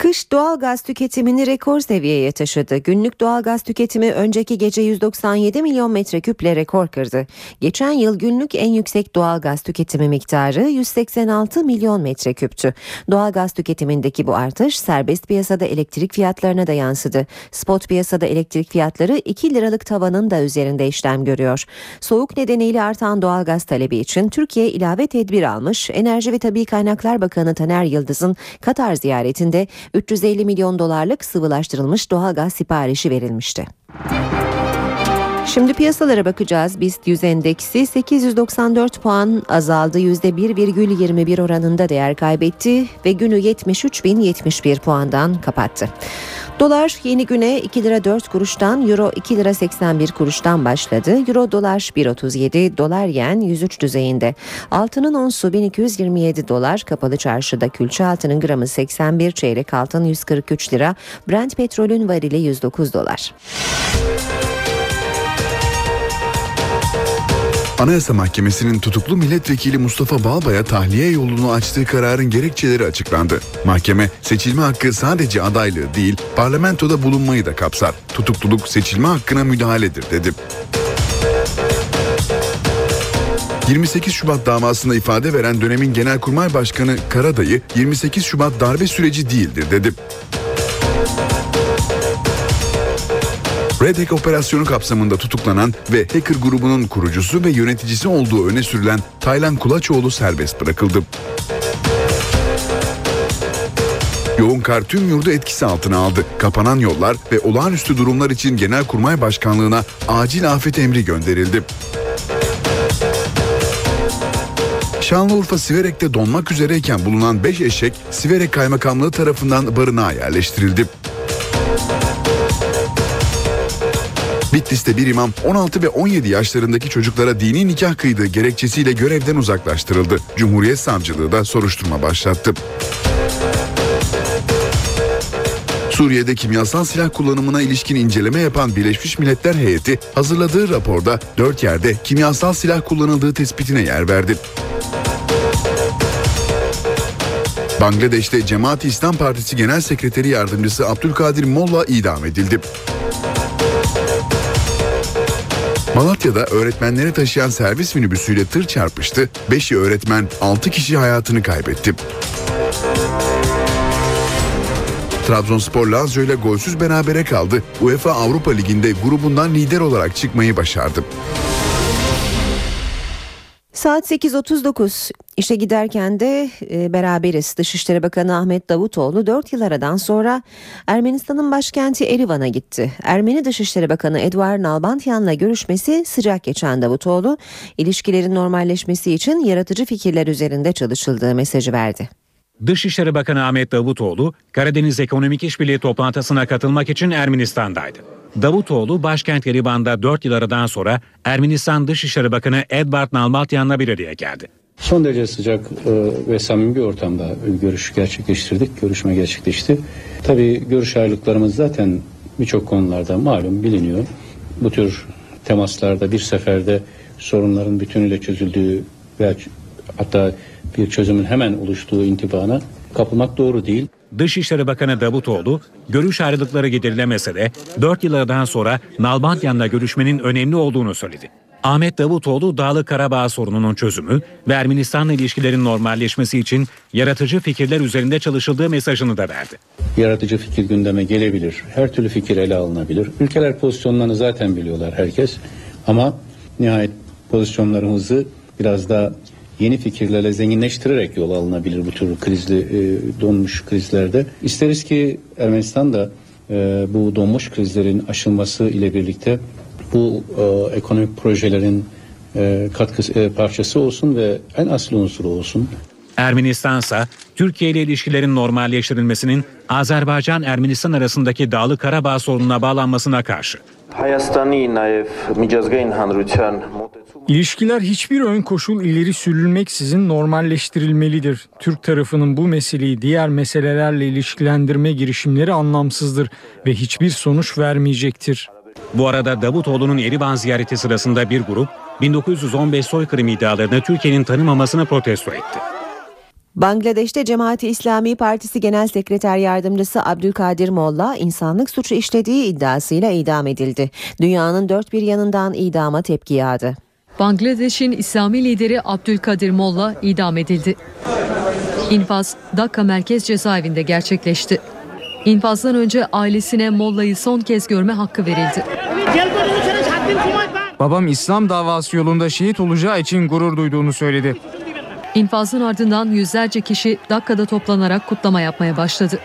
Kış doğal gaz tüketimini rekor seviyeye taşıdı. Günlük doğal gaz tüketimi önceki gece 197 milyon metreküple rekor kırdı. Geçen yıl günlük en yüksek doğal gaz tüketimi miktarı 186 milyon metreküptü. Doğal gaz tüketimindeki bu artış serbest piyasada elektrik fiyatlarına da yansıdı. Spot piyasada elektrik fiyatları 2 liralık tavanın da üzerinde işlem görüyor. Soğuk nedeniyle artan doğal gaz talebi için Türkiye ilave tedbir almış. Enerji ve Tabi Kaynaklar Bakanı Taner Yıldız'ın Katar ziyaretinde 350 milyon dolarlık sıvılaştırılmış doğalgaz siparişi verilmişti. Şimdi piyasalara bakacağız. BIST 100 endeksi 894 puan azaldı. %1,21 oranında değer kaybetti ve günü 73.071 puandan kapattı. Dolar yeni güne 2 lira 4 kuruştan, euro 2 lira 81 kuruştan başladı. Euro dolar 1.37, dolar yen 103 düzeyinde. Altının onsu 1227 dolar, kapalı çarşıda külçe altının gramı 81, çeyrek altın 143 lira, Brent petrolün varili 109 dolar. Anayasa Mahkemesi'nin tutuklu milletvekili Mustafa Balbay'a tahliye yolunu açtığı kararın gerekçeleri açıklandı. Mahkeme seçilme hakkı sadece adaylığı değil parlamentoda bulunmayı da kapsar. Tutukluluk seçilme hakkına müdahaledir dedi. 28 Şubat davasında ifade veren dönemin Genelkurmay Başkanı Karadayı 28 Şubat darbe süreci değildir dedi. Red Hack operasyonu kapsamında tutuklanan ve hacker grubunun kurucusu ve yöneticisi olduğu öne sürülen Taylan Kulaçoğlu serbest bırakıldı. Yoğun kar tüm yurdu etkisi altına aldı. Kapanan yollar ve olağanüstü durumlar için Genelkurmay Başkanlığı'na acil afet emri gönderildi. Şanlıurfa Siverek'te donmak üzereyken bulunan 5 eşek Siverek Kaymakamlığı tarafından barınağa yerleştirildi. Bitlis'te bir imam 16 ve 17 yaşlarındaki çocuklara dini nikah kıydığı gerekçesiyle görevden uzaklaştırıldı. Cumhuriyet Savcılığı da soruşturma başlattı. Suriye'de kimyasal silah kullanımına ilişkin inceleme yapan Birleşmiş Milletler heyeti hazırladığı raporda 4 yerde kimyasal silah kullanıldığı tespitine yer verdi. Bangladeş'te Cemaat-i İslam Partisi Genel Sekreteri Yardımcısı Abdülkadir Molla idam edildi. Malatya'da öğretmenleri taşıyan servis minibüsüyle tır çarpıştı. 5 öğretmen 6 kişi hayatını kaybetti. Trabzonspor Lazio ile golsüz berabere kaldı. UEFA Avrupa Ligi'nde grubundan lider olarak çıkmayı başardı. Saat 8.39 işe giderken de e, beraberiz. Dışişleri Bakanı Ahmet Davutoğlu 4 yıl aradan sonra Ermenistan'ın başkenti Erivan'a gitti. Ermeni Dışişleri Bakanı Eduard Nalbantyan'la görüşmesi sıcak geçen Davutoğlu, ilişkilerin normalleşmesi için yaratıcı fikirler üzerinde çalışıldığı mesajı verdi. Dışişleri Bakanı Ahmet Davutoğlu, Karadeniz Ekonomik İşbirliği toplantısına katılmak için Ermenistan'daydı. Davutoğlu başkent Yerivan'da 4 yıl aradan sonra Ermenistan Dışişleri Bakanı Edvard Nalbatyan'la bir araya geldi. Son derece sıcak e, ve samimi bir ortamda görüş gerçekleştirdik, görüşme gerçekleşti. Tabii görüş ayrılıklarımız zaten birçok konularda malum biliniyor. Bu tür temaslarda bir seferde sorunların bütünüyle çözüldüğü veya hatta bir çözümün hemen oluştuğu intibana kapılmak doğru değil. Dışişleri Bakanı Davutoğlu, görüş ayrılıkları giderilemese de 4 yıllardan sonra Nalbantyan'la görüşmenin önemli olduğunu söyledi. Ahmet Davutoğlu Dağlı Karabağ sorununun çözümü ve Ermenistan'la ilişkilerin normalleşmesi için yaratıcı fikirler üzerinde çalışıldığı mesajını da verdi. Yaratıcı fikir gündeme gelebilir. Her türlü fikir ele alınabilir. Ülkeler pozisyonlarını zaten biliyorlar herkes. Ama nihayet pozisyonlarımızı biraz daha yeni fikirlerle zenginleştirerek yol alınabilir bu tür krizli e, donmuş krizlerde. İsteriz ki Ermenistan da e, bu donmuş krizlerin aşılması ile birlikte bu e, ekonomik projelerin e, katkı e, parçası olsun ve en asıl unsuru olsun. Ermenistan ise Türkiye ile ilişkilerin normalleştirilmesinin Azerbaycan-Ermenistan arasındaki Dağlı Karabağ sorununa bağlanmasına karşı. İlişkiler hiçbir ön koşul ileri sürülmeksizin normalleştirilmelidir. Türk tarafının bu meseleyi diğer meselelerle ilişkilendirme girişimleri anlamsızdır ve hiçbir sonuç vermeyecektir. Bu arada Davutoğlu'nun Erivan ziyareti sırasında bir grup 1915 soykırım iddialarını Türkiye'nin tanımamasını protesto etti. Bangladeş'te Cemaati İslami Partisi Genel Sekreter Yardımcısı Abdülkadir Molla insanlık suçu işlediği iddiasıyla idam edildi. Dünyanın dört bir yanından idama tepki yağdı. Bangladeş'in İslami lideri Abdülkadir Molla idam edildi. İnfaz Dakka Merkez Cezaevinde gerçekleşti. İnfazdan önce ailesine Molla'yı son kez görme hakkı verildi. Babam İslam davası yolunda şehit olacağı için gurur duyduğunu söyledi. İnfazın ardından yüzlerce kişi Dakka'da toplanarak kutlama yapmaya başladı.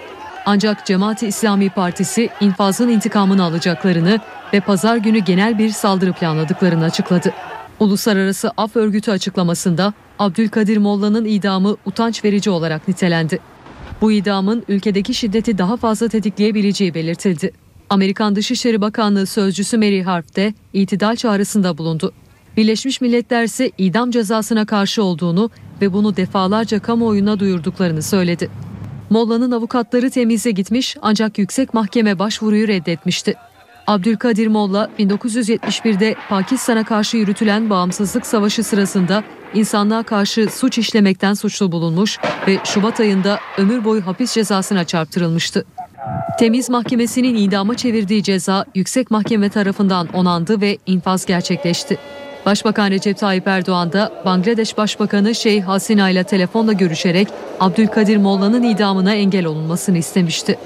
Ancak Cemaati İslami Partisi infazın intikamını alacaklarını ve pazar günü genel bir saldırı planladıklarını açıkladı. Uluslararası Af Örgütü açıklamasında Abdülkadir Molla'nın idamı utanç verici olarak nitelendi. Bu idamın ülkedeki şiddeti daha fazla tetikleyebileceği belirtildi. Amerikan Dışişleri Bakanlığı Sözcüsü Mary Harf de itidal çağrısında bulundu. Birleşmiş Milletler ise idam cezasına karşı olduğunu ve bunu defalarca kamuoyuna duyurduklarını söyledi. Molla'nın avukatları temize gitmiş ancak yüksek mahkeme başvuruyu reddetmişti. Abdülkadir Molla 1971'de Pakistan'a karşı yürütülen bağımsızlık savaşı sırasında insanlığa karşı suç işlemekten suçlu bulunmuş ve Şubat ayında ömür boyu hapis cezasına çarptırılmıştı. Temiz Mahkemesi'nin idama çevirdiği ceza yüksek mahkeme tarafından onandı ve infaz gerçekleşti. Başbakan Recep Tayyip Erdoğan da Bangladeş Başbakanı Şeyh Hasina ile telefonla görüşerek Abdülkadir Molla'nın idamına engel olunmasını istemişti.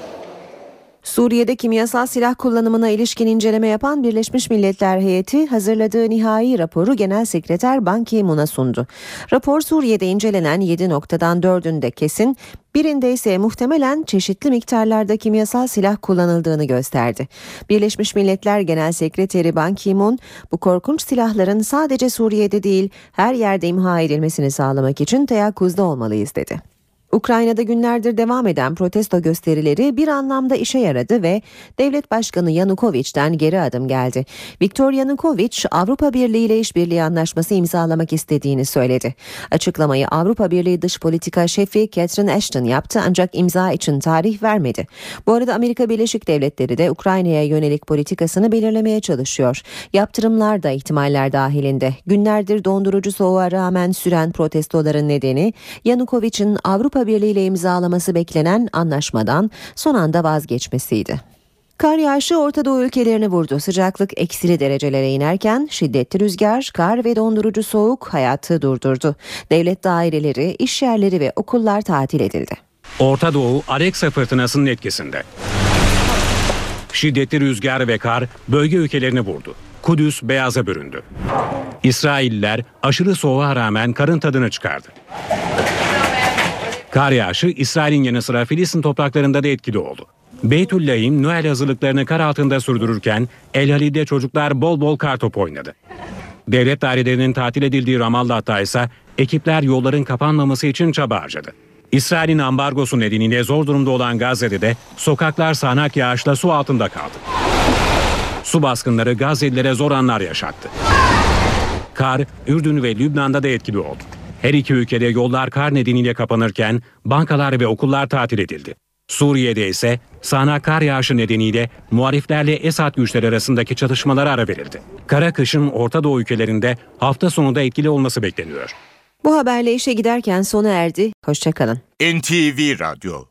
Suriye'de kimyasal silah kullanımına ilişkin inceleme yapan Birleşmiş Milletler heyeti hazırladığı nihai raporu Genel Sekreter Ban Ki-moon'a sundu. Rapor Suriye'de incelenen 7 noktadan 4'ünde kesin, birinde ise muhtemelen çeşitli miktarlarda kimyasal silah kullanıldığını gösterdi. Birleşmiş Milletler Genel Sekreteri Ban Ki-moon, bu korkunç silahların sadece Suriye'de değil her yerde imha edilmesini sağlamak için teyakkuzda olmalıyız dedi. Ukrayna'da günlerdir devam eden protesto gösterileri bir anlamda işe yaradı ve devlet başkanı Yanukovic'den geri adım geldi. Viktor Yanukovic Avrupa Birliği ile işbirliği anlaşması imzalamak istediğini söyledi. Açıklamayı Avrupa Birliği dış politika şefi Catherine Ashton yaptı ancak imza için tarih vermedi. Bu arada Amerika Birleşik Devletleri de Ukrayna'ya yönelik politikasını belirlemeye çalışıyor. Yaptırımlar da ihtimaller dahilinde. Günlerdir dondurucu soğuğa rağmen süren protestoların nedeni Yanukovic'in Avrupa Birliği ile imzalaması beklenen anlaşmadan son anda vazgeçmesiydi. Kar yağışı Orta Doğu ülkelerini vurdu. Sıcaklık eksili derecelere inerken şiddetli rüzgar, kar ve dondurucu soğuk hayatı durdurdu. Devlet daireleri, iş yerleri ve okullar tatil edildi. Orta Doğu Alexa fırtınasının etkisinde. Şiddetli rüzgar ve kar bölge ülkelerini vurdu. Kudüs beyaza büründü. İsrailler aşırı soğuğa rağmen karın tadını çıkardı. Kar yağışı İsrail'in yanı sıra Filistin topraklarında da etkili oldu. Beytüllahim Noel hazırlıklarını kar altında sürdürürken El Halil'de çocuklar bol bol kar topu oynadı. Devlet dairelerinin tatil edildiği Ramallah'ta ise ekipler yolların kapanmaması için çaba harcadı. İsrail'in ambargosu nedeniyle zor durumda olan Gazze'de de sokaklar sağanak yağışla su altında kaldı. Su baskınları Gazze'lilere zor anlar yaşattı. Kar, Ürdün ve Lübnan'da da etkili oldu. Her iki ülkede yollar kar nedeniyle kapanırken bankalar ve okullar tatil edildi. Suriye'de ise sağanak kar yağışı nedeniyle muhaliflerle Esad güçleri arasındaki çatışmalara ara verildi. Kara kışın Orta Doğu ülkelerinde hafta sonunda etkili olması bekleniyor. Bu haberle işe giderken sona erdi. Hoşçakalın. NTV Radyo